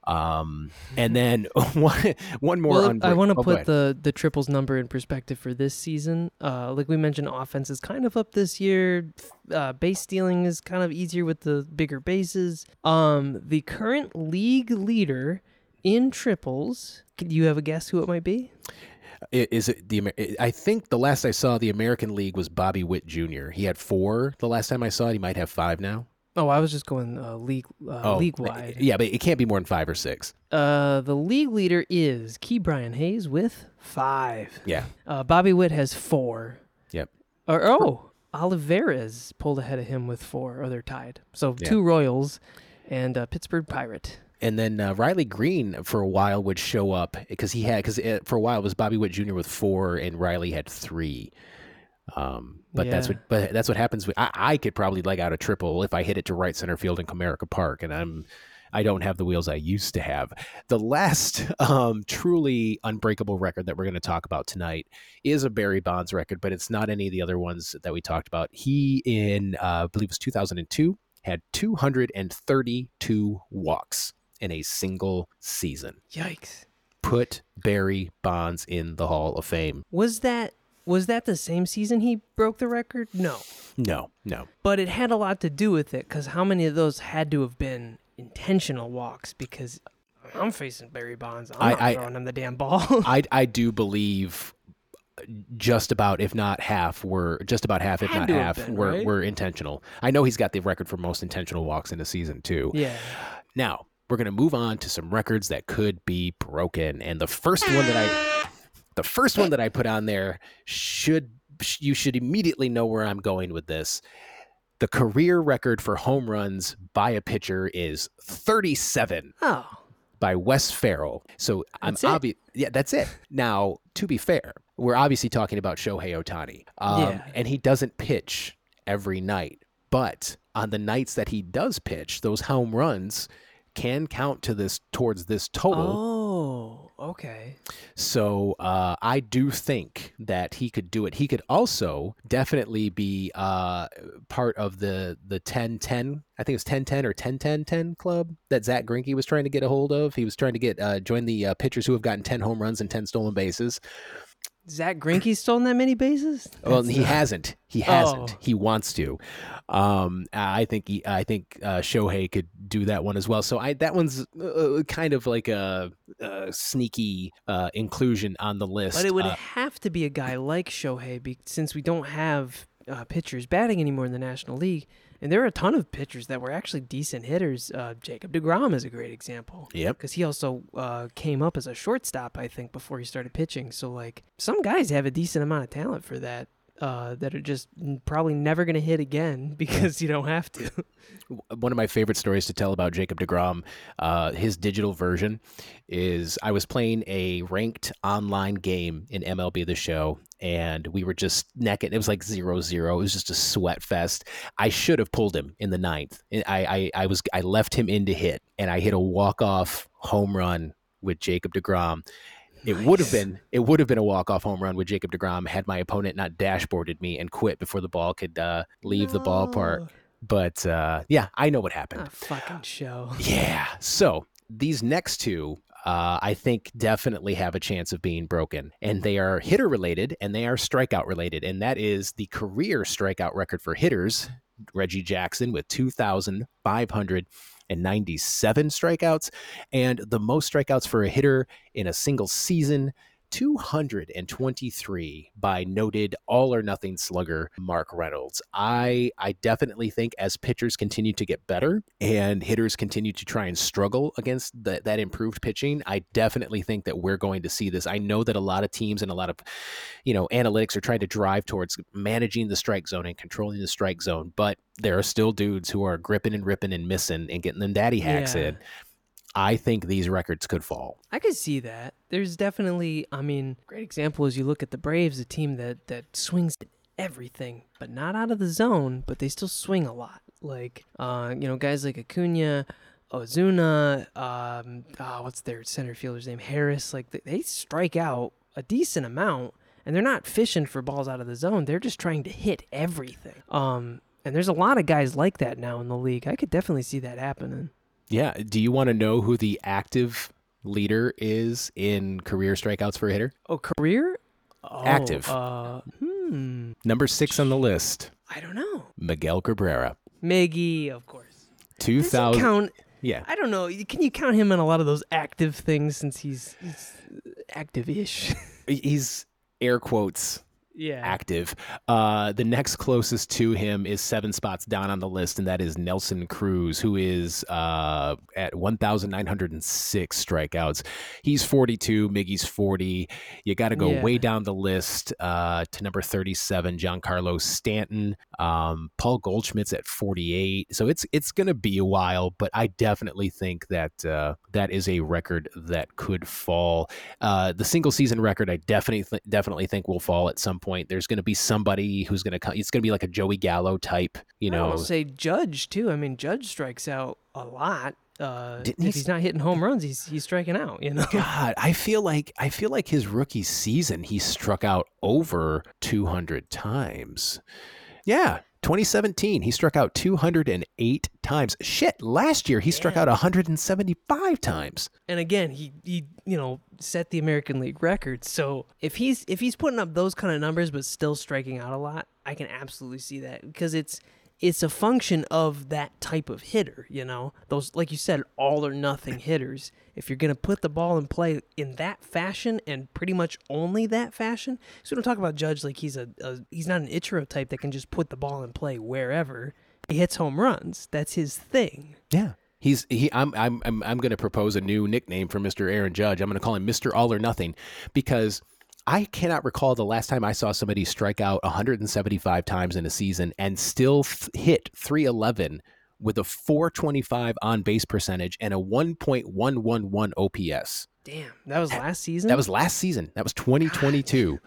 Um, and then <laughs> one one more. Well, I want to oh, put the the triples number in perspective for this season. Uh, like we mentioned, offense is kind of up this year. Uh, base stealing is kind of easier with the bigger bases. Um, the current league leader in triples. Do you have a guess who it might be? Is it the? I think the last I saw the American League was Bobby Witt Jr. He had four the last time I saw it. He might have five now. Oh, I was just going uh, league uh, league wide. Yeah, but it can't be more than five or six. Uh, the league leader is Ke'Bryan Hayes with five. Yeah. Uh, Bobby Witt has four. Yep. Or oh, Olivares pulled ahead of him with four, or they're tied. So Yeah. two Royals and a Pittsburgh Pirate. And then uh, Riley Greene for a while would show up because he had because for a while it was Bobby Witt Jr. with four and Riley had three. Um, but that's what but that's what happens. With, I, I could probably leg out a triple if I hit it to right center field in Comerica Park, and I'm I don't have the wheels I used to have. The last <laughs> um, truly unbreakable record that we're going to talk about tonight is a Barry Bonds record, but it's not any of the other ones that we talked about. He in uh, I believe it was 2002 had 232 walks in a single season. Yikes! Put Barry Bonds in the Hall of Fame. Was that was that the same season he broke the record? No, No, no. but it had a lot to do with it because how many of those had to have been intentional walks? Because I'm facing Barry Bonds. I'm I- not I- throwing him the damn ball. <laughs> I I do believe just about if not half were just about half if not half been, were right? were intentional. I know he's got the record for most intentional walks in a season too. yeah. Now, we're going to move on to some records that could be broken and the first one that I the first one that I put on there should you should immediately know where I'm going with this. The career record for home runs by a pitcher is 37 Oh, by Wes Ferrell. So I'm That's obvious. Yeah, that's it. <laughs> Now, to be fair, we're obviously talking about Shohei Ohtani, um, Yeah. and he doesn't pitch every night. But on the nights that he does pitch, those home runs can count to this towards this total. oh, okay. So uh, I do think that he could do it. He could also definitely be uh, part of the the 10-10, I think it was 10-10 or 10-10-10 club that Zach Greinke was trying to get a hold of. He was trying to get uh, join the uh, pitchers who have gotten 10 home runs and 10 stolen bases. Zach Greinke's stolen that many bases? Well, he not- hasn't. He hasn't. Oh. He wants to. Um, I think he, I think uh, Shohei could do that one as well. So I that one's uh, kind of like a, a sneaky uh, inclusion on the list. But it would Uh, have to be a guy like Shohei, be, since we don't have uh, pitchers batting anymore in the National League. And there are a ton of pitchers that were actually decent hitters. Uh, Jacob DeGrom is a great example. Yep. Because he also uh, came up as a shortstop, I think, before he started pitching. So, like, some guys have a decent amount of talent for that. Uh, that are just probably never going to hit again <laughs> because you don't have to. one of my favorite stories to tell about Jacob DeGrom, uh, his digital version is I was playing a ranked online game in MLB The Show, and we were just necking. It was like zero zero. It was just a sweat fest. I should have pulled him in the ninth. I, I, I was I left him in to hit, and I hit a walk off home run with Jacob DeGrom. It would have been it would have been a walk off home run with Jacob Degrom had my opponent not dashboarded me and quit before the ball could uh, leave the ballpark. But uh, yeah, I know what happened. Fucking show. <laughs> Yeah. So these next two, uh, I think, definitely have a chance of being broken. And they are hitter related and they are strikeout related. And that is the career strikeout record for hitters, Reggie Jackson with 2,597 strikeouts, and the most strikeouts for a hitter in a single season. 223 by noted all or nothing slugger Mark Reynolds. I I definitely think as pitchers continue to get better and hitters continue to try and struggle against the, that improved pitching, I definitely think that we're going to see this. I know that a lot of teams and a lot of you know analytics are trying to drive towards managing the strike zone and controlling the strike zone, but there are still dudes who are gripping and ripping and missing and getting them daddy hacks Yeah. in. I think these records could fall. I could see that. There's definitely, I mean, great example is you look at the Braves, a team that that swings everything, but not out of the zone, but they still swing a lot. Like, uh, you know, guys like Acuna, Ozuna, um, oh, what's their center fielder's name? Harris. Like, they strike out a decent amount, and they're not fishing for balls out of the zone. They're just trying to hit everything. Um, and there's a lot of guys like that now in the league. I could definitely see that happening. Yeah. Do you want to know who the active leader is in career strikeouts for a hitter? Oh, career? Oh, Active. Uh, hmm. Number six on the list, I don't know. Miguel Cabrera. Miggy, of course. Two Does he thousand. count? Yeah. I don't know. Can you count him in a lot of those active things since he's, he's active-ish? <laughs> He's air quotes yeah. active. Uh, the next closest to him is seven spots down on the list, and that is Nelson Cruz, who is uh, at 1,906 strikeouts. He's 42, Miggy's 40. You got to go Yeah. way down the list uh, to number 37, Giancarlo Stanton. Um, Paul Goldschmidt's at 48. So it's it's going to be a while, but I definitely think that uh, that is a record that could fall. Uh, the single season record, I definitely th- definitely think will fall at some point. There's going to be somebody who's going to come. It's going to be like a Joey Gallo type, you know. I'll say Judge too. I mean, Judge strikes out a lot. Uh, if he's not hitting home runs, he's he's striking out. You know. God, I feel like I feel like his rookie season he struck out over 200 times. Yeah, 2017 he struck out 208 times. Shit, last year he struck out 175 times. and again, he he you know set the American League record. So if he's if he's putting up those kind of numbers but still striking out a lot, I can absolutely see that because it's it's a function of that type of hitter. You know, those like you said, all or nothing <coughs> hitters. If you're gonna put the ball in play in that fashion and pretty much only that fashion, so we don't talk about Judge like he's a, a he's not an Ichiro type that can just put the ball in play wherever. He hits home runs. That's his thing. Yeah. He's he I'm I'm I'm I'm going to propose a new nickname for Mr. Aaron Judge. I'm going to call him Mr. All or Nothing because I cannot recall the last time I saw somebody strike out 175 times in a season and still th- hit 311 with a 425 on base percentage and a 1.111 OPS. Damn, that was last season. That was last season. That was 2022.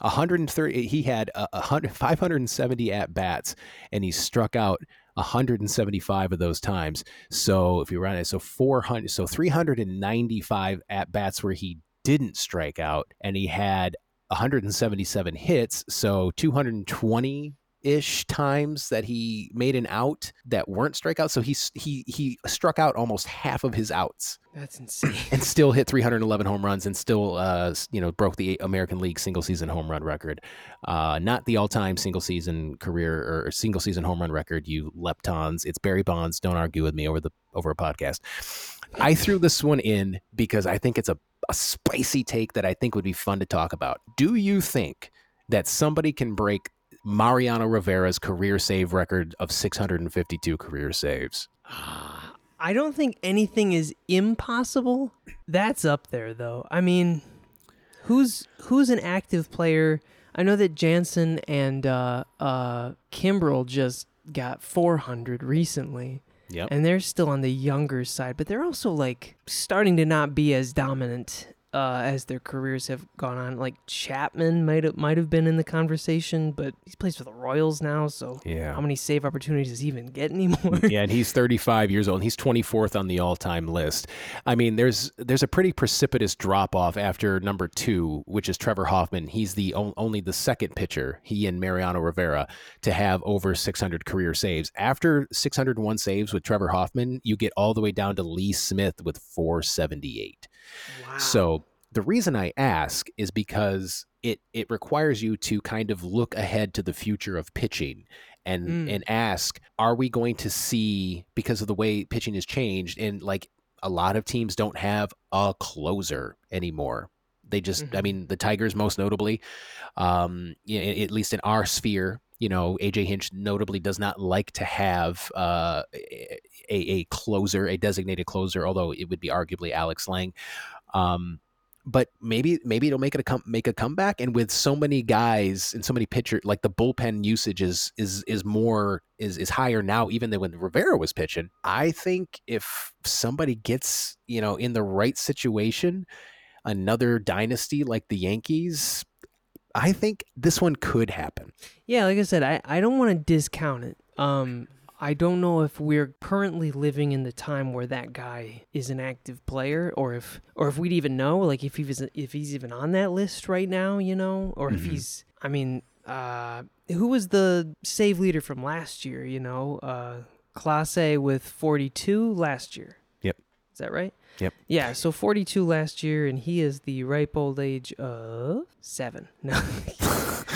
130 he had a, a hundred, 570 at bats and he struck out 175 of those times. So if you run it so 400 so 395 at bats where he didn't strike out and he had 177 hits, so 220 ish times that he made an out that weren't strikeouts. So he he he struck out almost half of his outs. That's <coughs> insane. And still hit 311 home runs and still uh you know broke the American League single season home run record. Uh not the all-time single season career or single season home run record you leptons. It's Barry Bonds. Don't argue with me over the over a podcast. I threw this one in because I think it's a, a spicy take that I think would be fun to talk about. Do you think that somebody can break Mariano Rivera's career save record of 652 career saves? I don't think anything is impossible. That's up there though. I mean, who's who's an active player? I know that Jansen and uh, uh, just got 400 recently. Yep. And they're still on the younger side, but they're also like starting to not be as dominant uh, as their careers have gone on. Like Chapman might have might have been in the conversation, but he plays for the Royals now, so Yeah. how many save opportunities does he even get anymore? yeah, and he's 35 years old. and He's 24th on the all-time list. I mean, there's there's a pretty precipitous drop off after number two, which is Trevor Hoffman. He's the on, only the second pitcher, he and Mariano Rivera, to have over 600 career saves. After 601 saves with Trevor Hoffman, you get all the way down to Lee Smith with 478. Wow. So the reason I ask is because it it requires you to kind of look ahead to the future of pitching and Mm. and ask, are we going to see because of the way pitching has changed and like a lot of teams don't have a closer anymore. They just, I Mhm. mean, the Tigers most notably, um, yeah, at least in our sphere, you know, AJ Hinch notably does not like to have uh, a, a closer, a designated closer, although it would be arguably Alex Lange. Um, but maybe maybe it'll make it a come make a comeback. And with so many guys and so many pitchers, like the bullpen usage is is is more is is higher now even than when Rivera was pitching. I think if somebody gets you know in the right situation, another dynasty like the Yankees, I think this one could happen. Yeah, like I said, I, I don't want to discount it. Um, I don't know if we're currently living in the time where that guy is an active player, or if or if we'd even know, like if he's if he's even on that list right now, you know, or if Mhm. he's. I mean, uh, who was the save leader from last year? You know, uh, Clase with forty two last year. Yep. Is that right? Yep. Yeah, so 42 last year, and he is the ripe old age of seven. <laughs> No, he's <laughs>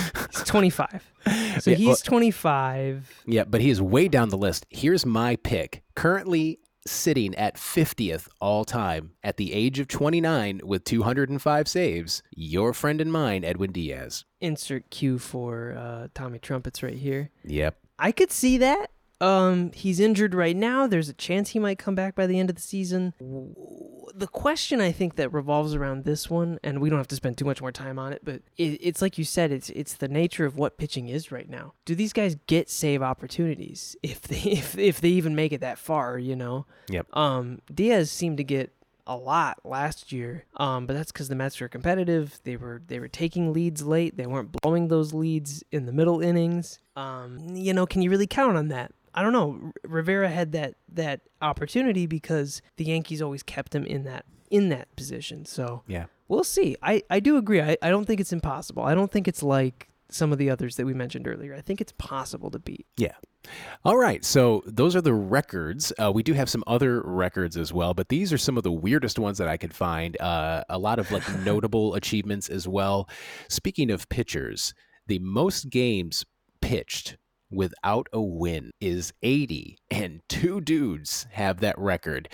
25. So Yeah, he's well- 25. Yeah, but he is way down the list. Here's my pick. Currently sitting at 50th all time at the age of 29 with 205 saves, your friend and mine, Edwin Diaz. Insert cue for uh, Tommy Trumpets right here. Yep. I could see that. Um, he's injured right now. There's a chance he might come back by the end of the season. The question I think that revolves around this one, and we don't have to spend too much more time on it, but it, it's like you said, it's it's the nature of what pitching is right now. Do these guys get save opportunities if they <laughs> if if they even make it that far? You know. Yep. Um, Diaz seemed to get a lot last year. Um, but that's because the Mets were competitive. They were they were taking leads late. They weren't blowing those leads in the middle innings. Um, you know, can you really count on that? I don't know. R- Rivera had that that opportunity because the Yankees always kept him in that in that position. So Yeah. we'll see. I, I do agree. I, I don't think it's impossible. I don't think it's like some of the others that we mentioned earlier. I think it's possible to beat. Yeah. All right, so those are the records. Uh, we do have some other records as well, but these are some of the weirdest ones that I could find. Uh, a lot of like <laughs> notable achievements as well. Speaking of pitchers, the most games pitched without a win is 80, and two dudes have that record.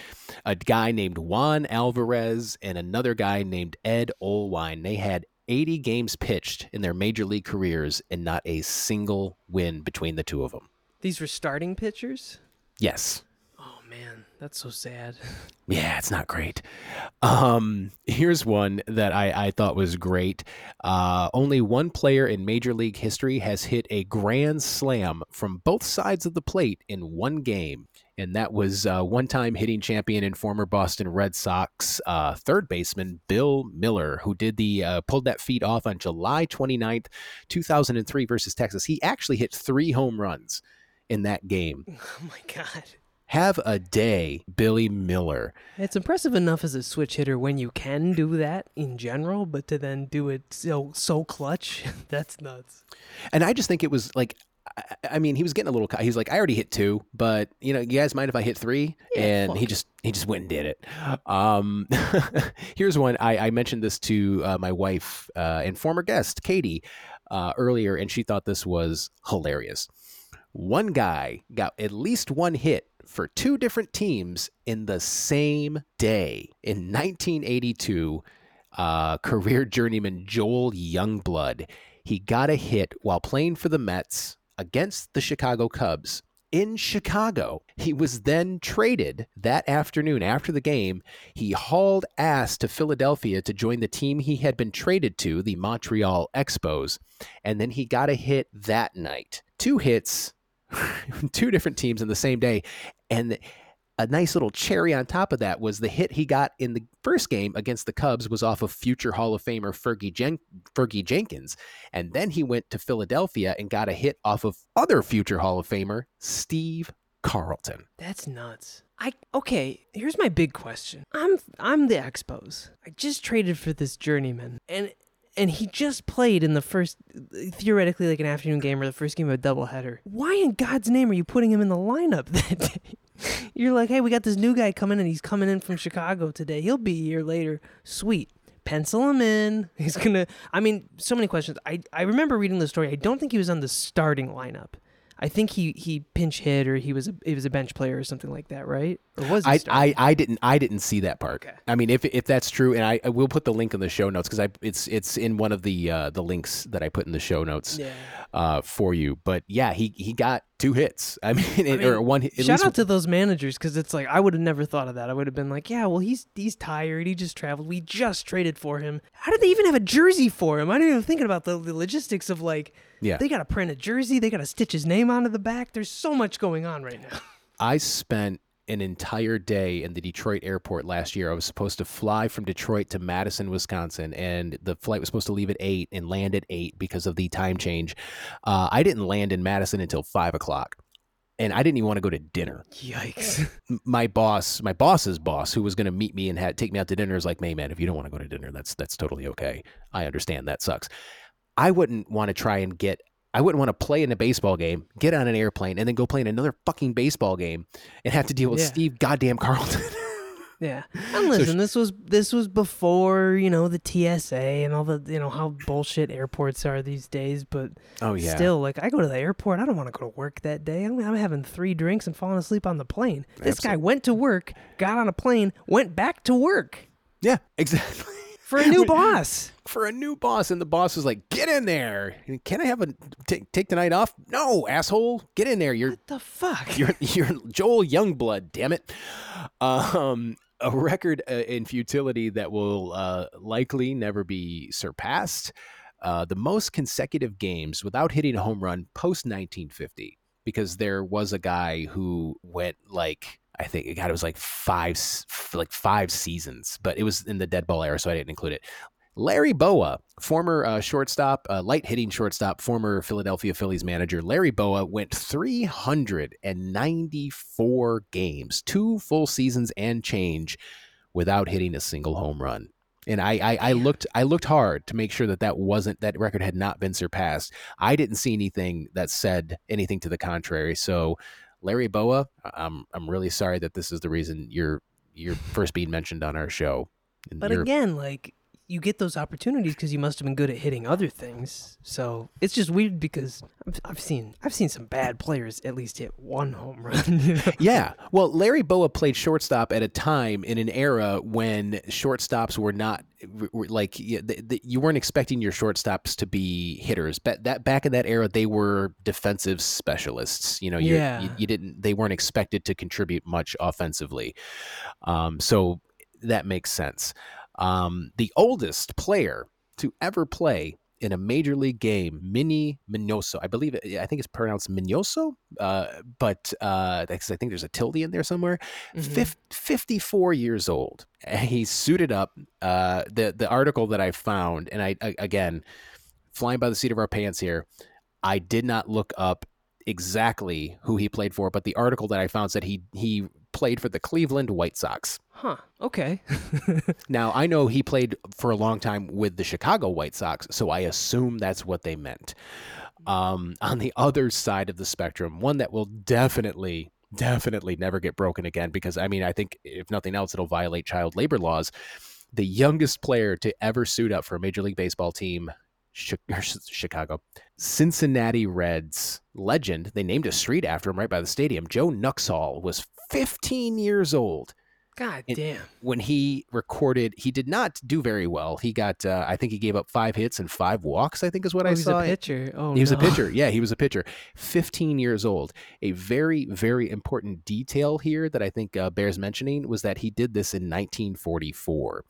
A guy named Juan Alvarez and another guy named Ed Olwine. They had 80 games pitched in their major league careers and not a single win between the two of them. These were starting pitchers. Yes. Oh man, that's so sad. <laughs> Yeah, it's not great. Um, here's one that I, I thought was great. Uh, only one player in Major League history has hit a grand slam from both sides of the plate in one game. And that was uh, one time hitting champion and former Boston Red Sox uh, third baseman Bill Mueller, who did the uh, pulled that feat off on July 29th, 2003 versus Texas. He actually hit three home runs in that game. <laughs> Oh my god. Have a day, Billy Mueller. It's impressive enough as a switch hitter when you can do that in general, but to then do it so so clutch, <laughs> that's nuts. And I just think it was like, I- mean, he was getting a little. He was like, I already hit two, but you know, you guys mind if I hit three? Yeah, and he just he just went and did it. Um, <laughs> here's one. I, I mentioned this to uh, my wife uh, and former guest Katie uh, earlier, and she thought this was hilarious. One guy got at least one hit for two different teams in the same day in 1982. Uh, career journeyman Joel Youngblood. He got a hit while playing for the Mets against the Chicago Cubs in Chicago. He was then traded that afternoon after the game. He hauled ass to Philadelphia to join the team he had been traded to, the Montreal Expos. And then he got a hit that night. Two hits, <laughs> two different teams in the same day. And a nice little cherry on top of that was the hit he got in the first game against the Cubs was off of future Hall of Famer Fergie, Jen- Fergie Jenkins. And then he went to Philadelphia and got a hit off of other future Hall of Famer Steve Carlton. That's nuts. I okay. Here's my big question. I'm I'm the Expos. I just traded for this journeyman, and and he just played in the first theoretically like an afternoon game or the first game of a doubleheader. Why in God's name are you putting him in the lineup <laughs> that day? You're like, hey, we got this new guy coming and He's coming in from Chicago today. He'll be here later. Sweet. Pencil him in. <laughs> He's gonna. I mean, so many questions. I I remember reading the story. I don't think he was on the starting lineup. I think he he pinch hit or he was a he was a bench player or something like that, right? Or was he I. I, I didn't I didn't see that part. Okay. I mean, if if that's true, and I, I will put the link in the show notes because I it's it's in one of the uh, the links that I put in the show notes yeah. uh, for you. But yeah, he he got two hits. <laughs> I mean, mean, or one. hit- At Shout least out to those managers because it's like I would have never thought of that. I would have been like, yeah, well he's he's tired. He just traveled. We just traded for him. How did they even have a jersey for him? I didn't even think about the, the logistics of like Yeah. they got to print a jersey. They got to stitch his name onto the back. There's so much going on right now. <laughs> I spent an entire day in the Detroit airport last year. I was supposed to fly from Detroit to Madison, Wisconsin, and the flight was supposed to leave at eight and land at eight because of the time change. Uh, I didn't land in Madison until five o'clock, and I didn't even want to go to dinner. Yikes. My boss, my boss's boss, who was going to meet me and had take me out to dinner, is like, "Hey, man, if you don't want to go to dinner, that's that's totally okay. I understand that sucks. I wouldn't want to try and get." I wouldn't want to play in a baseball game, get on an airplane, and then go play in another fucking baseball game and have to deal with Yeah. Steve goddamn Carlton. <laughs> Yeah. And listen, this was this was before, you know, the TSA and all the you know, how bullshit airports are these days, but oh yeah, still like I go to the airport, I don't want to go to work that day. I'm, I'm having 3 drinks and falling asleep on the plane. This guy went to work, got on a plane, went back to work yeah, <laughs> exactly. For a new <laughs> boss. For a new boss, and the boss was like, "Get in there! Can I have a take take the night off? No, asshole, get in there. You're What the fuck? You're <laughs> you're Joel Youngblood, damn it. Um, a record uh, in futility that will uh, likely never be surpassed. Uh, the most consecutive games without hitting a home run post 1950, because there was a guy who went like I think God, it was like five like five seasons, but it was in the dead ball era, so I didn't include it. Larry Bowa, former uh, shortstop, uh, light hitting shortstop, former Philadelphia Phillies manager, Larry Bowa went 394 games, two full seasons and change, without hitting a single home run. And I, I, I looked, I looked hard to make sure that that wasn't that record had not been surpassed. I didn't see anything that said anything to the contrary. So, Larry Bowa, I'm, I'm really sorry that this is the reason you're, you're first being mentioned on our show. And But again, like you get those opportunities because you must have been good at hitting other things. So it's just weird because I've, I've seen I've seen some bad players at least hit one home run. <laughs> You know? Yeah. Well, Larry Bowa played shortstop at a time in an era when shortstops were not were like y- th- th- you weren't expecting your shortstops to be hitters. But that back in that era, they were defensive specialists. You know, Yeah. you, you didn't they weren't expected to contribute much offensively. Um, so that makes sense. Um, the oldest player to ever play in a major league game, Minnie Minoso. I believe it, I think it's pronounced Minoso, uh, but uh, I think there's a tilde in there somewhere. Mhm. Fif- 54 years old. He's suited up. Uh, the the article that I found, and I, I again flying by the seat of our pants here. I did not look up exactly who he played for, but the article that I found said he he played for the Cleveland White Sox. Huh. Okay. <laughs> Now, I know he played for a long time with the Chicago White Sox, so I assume that's what they meant. Um, on the other side of the spectrum, one that will definitely, definitely never get broken again because I mean, I think if nothing else, it'll violate child labor laws. The youngest player to ever suit up for a Major League Baseball team, <laughs> Chicago, Cincinnati Reds legend. They named a street after him right by the stadium. Joe Nuxhall was 15 years old God damn. when he recorded, he did not do very well. He got, uh, I think he gave up five hits and five walks. I think is what Oh, I he's saw. a pitcher. Oh, He was a pitcher. Yeah, <laughs> he was a pitcher. 15 years old. A very, very important detail here that I think uh, bears mentioning was that he did this in 1944.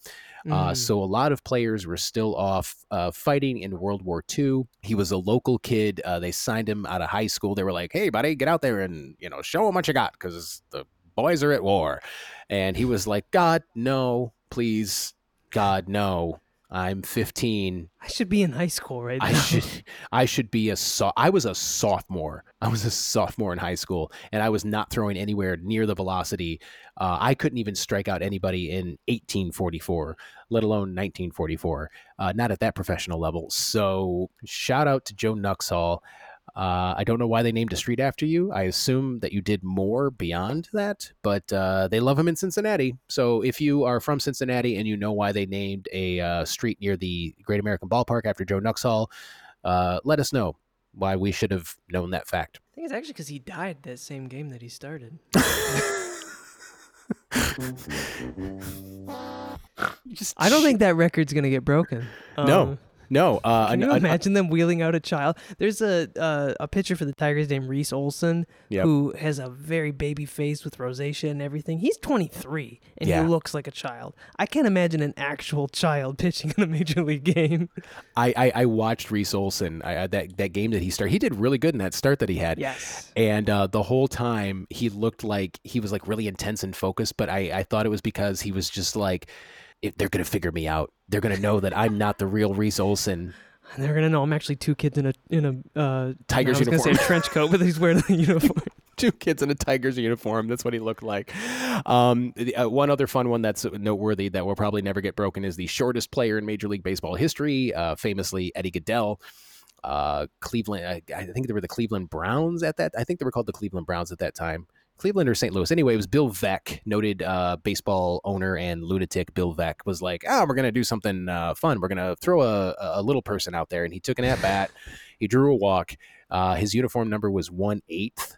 Uh, Mm. so a lot of players were still off uh, fighting in World War II. He was a local kid. Uh, they signed him out of high school. They were like, "Hey, buddy, get out there and you know show them what you got because the boys are at war." And he was like, "God, no, please, God, no. I'm 15. I should be in high school right now. I should I should be a so I was a sophomore. I was a sophomore in high school and I was not throwing anywhere near the velocity. Uh, I couldn't even strike out anybody in 1844, let alone 1944. Uh, not at that professional level. So shout out to Joe Nuxhall. Uh, I don't know why they named a street after you. I assume that you did more beyond that, but uh, they love him in Cincinnati. So if you are from Cincinnati and you know why they named a uh, street near the Great American Ballpark after Joe Nuxhall, uh, let us know why we should have known that fact. I think it's actually because he died that same game that he started. <laughs> <laughs> I don't think that record's gonna get broken. No. Um, No, uh, Can you an- imagine them wheeling out a child? There's a uh, a pitcher for the Tigers named Reese Olson Yep. who has a very baby face with rosacea and everything. He's 23 and Yeah. he looks like a child. I can't imagine an actual child <laughs> pitching in a major league game. I, I I watched Reese Olson I, I- that that game that he started. He did really good in that start that he had. Yes. And uh, the whole time he looked like he was like really intense and focused, but I, I thought it was because he was just like, if they're gonna figure me out. They're gonna know that I'm not the real Reese Olson. And they're gonna know I'm actually two kids in a in a uh, Tigers I was say uniform. a trench coat, but he's wearing the <laughs> uniform. Two kids in a Tigers uniform. That's what he looked like. Um, uh, one other fun one that's noteworthy that will probably never get broken is the shortest player in Major League Baseball history, uh, famously Eddie Gaedel. Uh, Cleveland, I, I think they were the Cleveland Browns at that. I think they were called the Cleveland Browns at that time. Cleveland or St. Louis. Anyway, it was Bill Veeck, noted uh, baseball owner and lunatic. Bill Veeck was like, "Oh, we're gonna do something uh, fun. We're gonna throw a, a little person out there." And he took an at bat. he drew a walk. Uh, his uniform number was one eighth.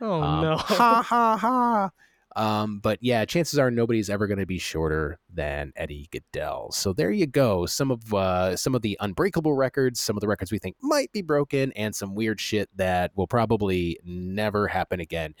Oh Um, no. Ha ha ha. Um, but yeah, chances are nobody's ever going to be shorter than Eddie Gaedel. So there you go. Some of uh, some of the unbreakable records, some of the records we think might be broken, and some weird shit that will probably never happen again.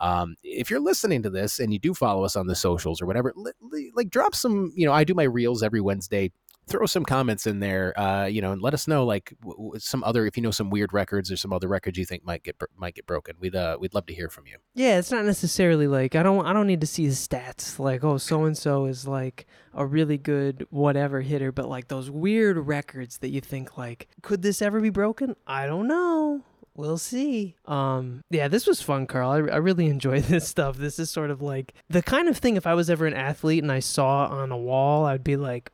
Um, if you're listening to this and you do follow us on the socials or whatever, li- li- like drop some. You know, I do my reels every Wednesday throw some comments in there uh you know and let us know like w- w- some other if you know some weird records or some other records you think might get br- might get broken we'd uh we'd love to hear from you Yeah, it's not necessarily like I don't I don't need to see the stats like oh so and so is like a really good whatever hitter, but like those weird records that you think like could this ever be broken? I don't know. We'll see. Um, yeah, this was fun, Carl. I, I really enjoy <laughs> this stuff. This is sort of like the kind of thing if I was ever an athlete and I saw on a wall, I'd be like,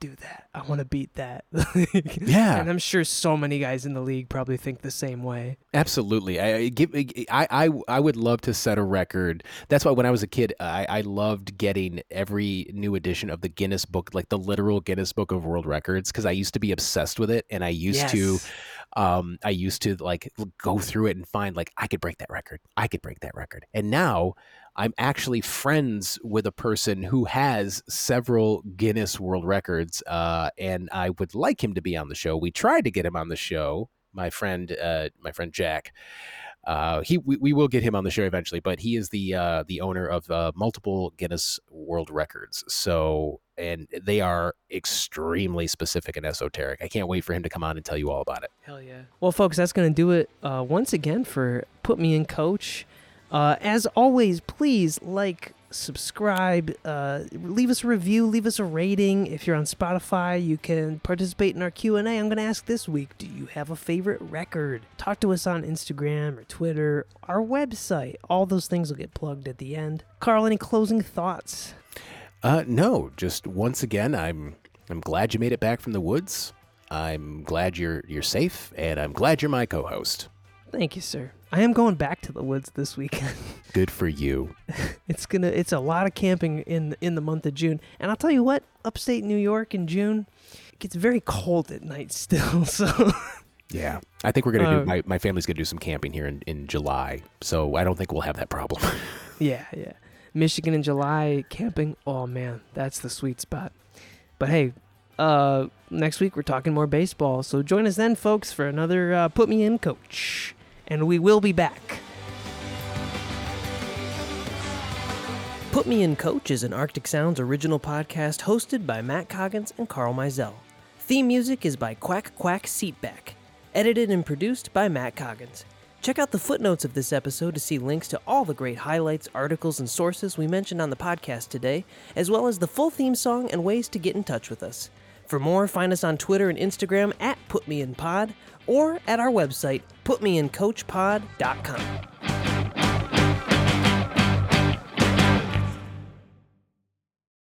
do that. I want to beat that. <laughs> Yeah. And I'm sure so many guys in the league probably think the same way. Absolutely. I I give I, I I would love to set a record. That's why when I was a kid, I, I loved getting every new edition of the Guinness Book, like the literal Guinness Book of World Records, because I used to be obsessed with it, and I used to, um, I used to like go through it and find like I could break that record, I could break that record, and now I'm actually friends with a person who has several Guinness World Records, uh, and I would like him to be on the show. We tried to get him on the show. My friend, uh, my friend Jack. Uh, he we, we will get him on the show eventually, but he is the uh, the owner of uh, multiple Guinness World Records. So and they are extremely specific and esoteric. I can't wait for him to come on and tell you all about it. Hell yeah. Well, folks, that's to do it uh, once again for Put Me in Coach. Uh, as always, please like, subscribe, uh, leave us a review, leave us a rating. If you're on Spotify, you can participate in our Q&A. I'm going to ask this week, do you have a favorite record? Talk to us on Instagram or Twitter, our website. All those things will get plugged at the end. Carl, any closing thoughts? Uh, no, just once again, I'm I'm glad you made it back from the woods. I'm glad you're you're safe, and I'm glad you're my co-host. Thank you, sir. I am going back to the woods this weekend. <laughs> Good for you. it's gonna. It's a lot of camping in in the month of June, and I'll tell you what. Upstate New York in June, it gets very cold at night still. <laughs> So Yeah, I think we're gonna Uh, do. My, my family's gonna do some camping here in, in July, so I don't think we'll have that problem. <laughs> yeah, yeah. Michigan in July camping. Oh man, that's the sweet spot. But hey, uh, next week we're talking more baseball. So join us then, folks, for another uh, Put Me In Coach, and we will be back. Put Me In Coach is an Arctic Sounds original podcast hosted by Matt Coggins and Carl Mizell. Theme music is by Quack Quack Seatback. Edited and produced by Matt Coggins. Check out the footnotes of this episode to see links to all the great highlights, articles, and sources we mentioned on the podcast today, as well as the full theme song and ways to get in touch with us. For more, find us on Twitter and Instagram at PutMeInPod or at our website, putmeincoachpod.com.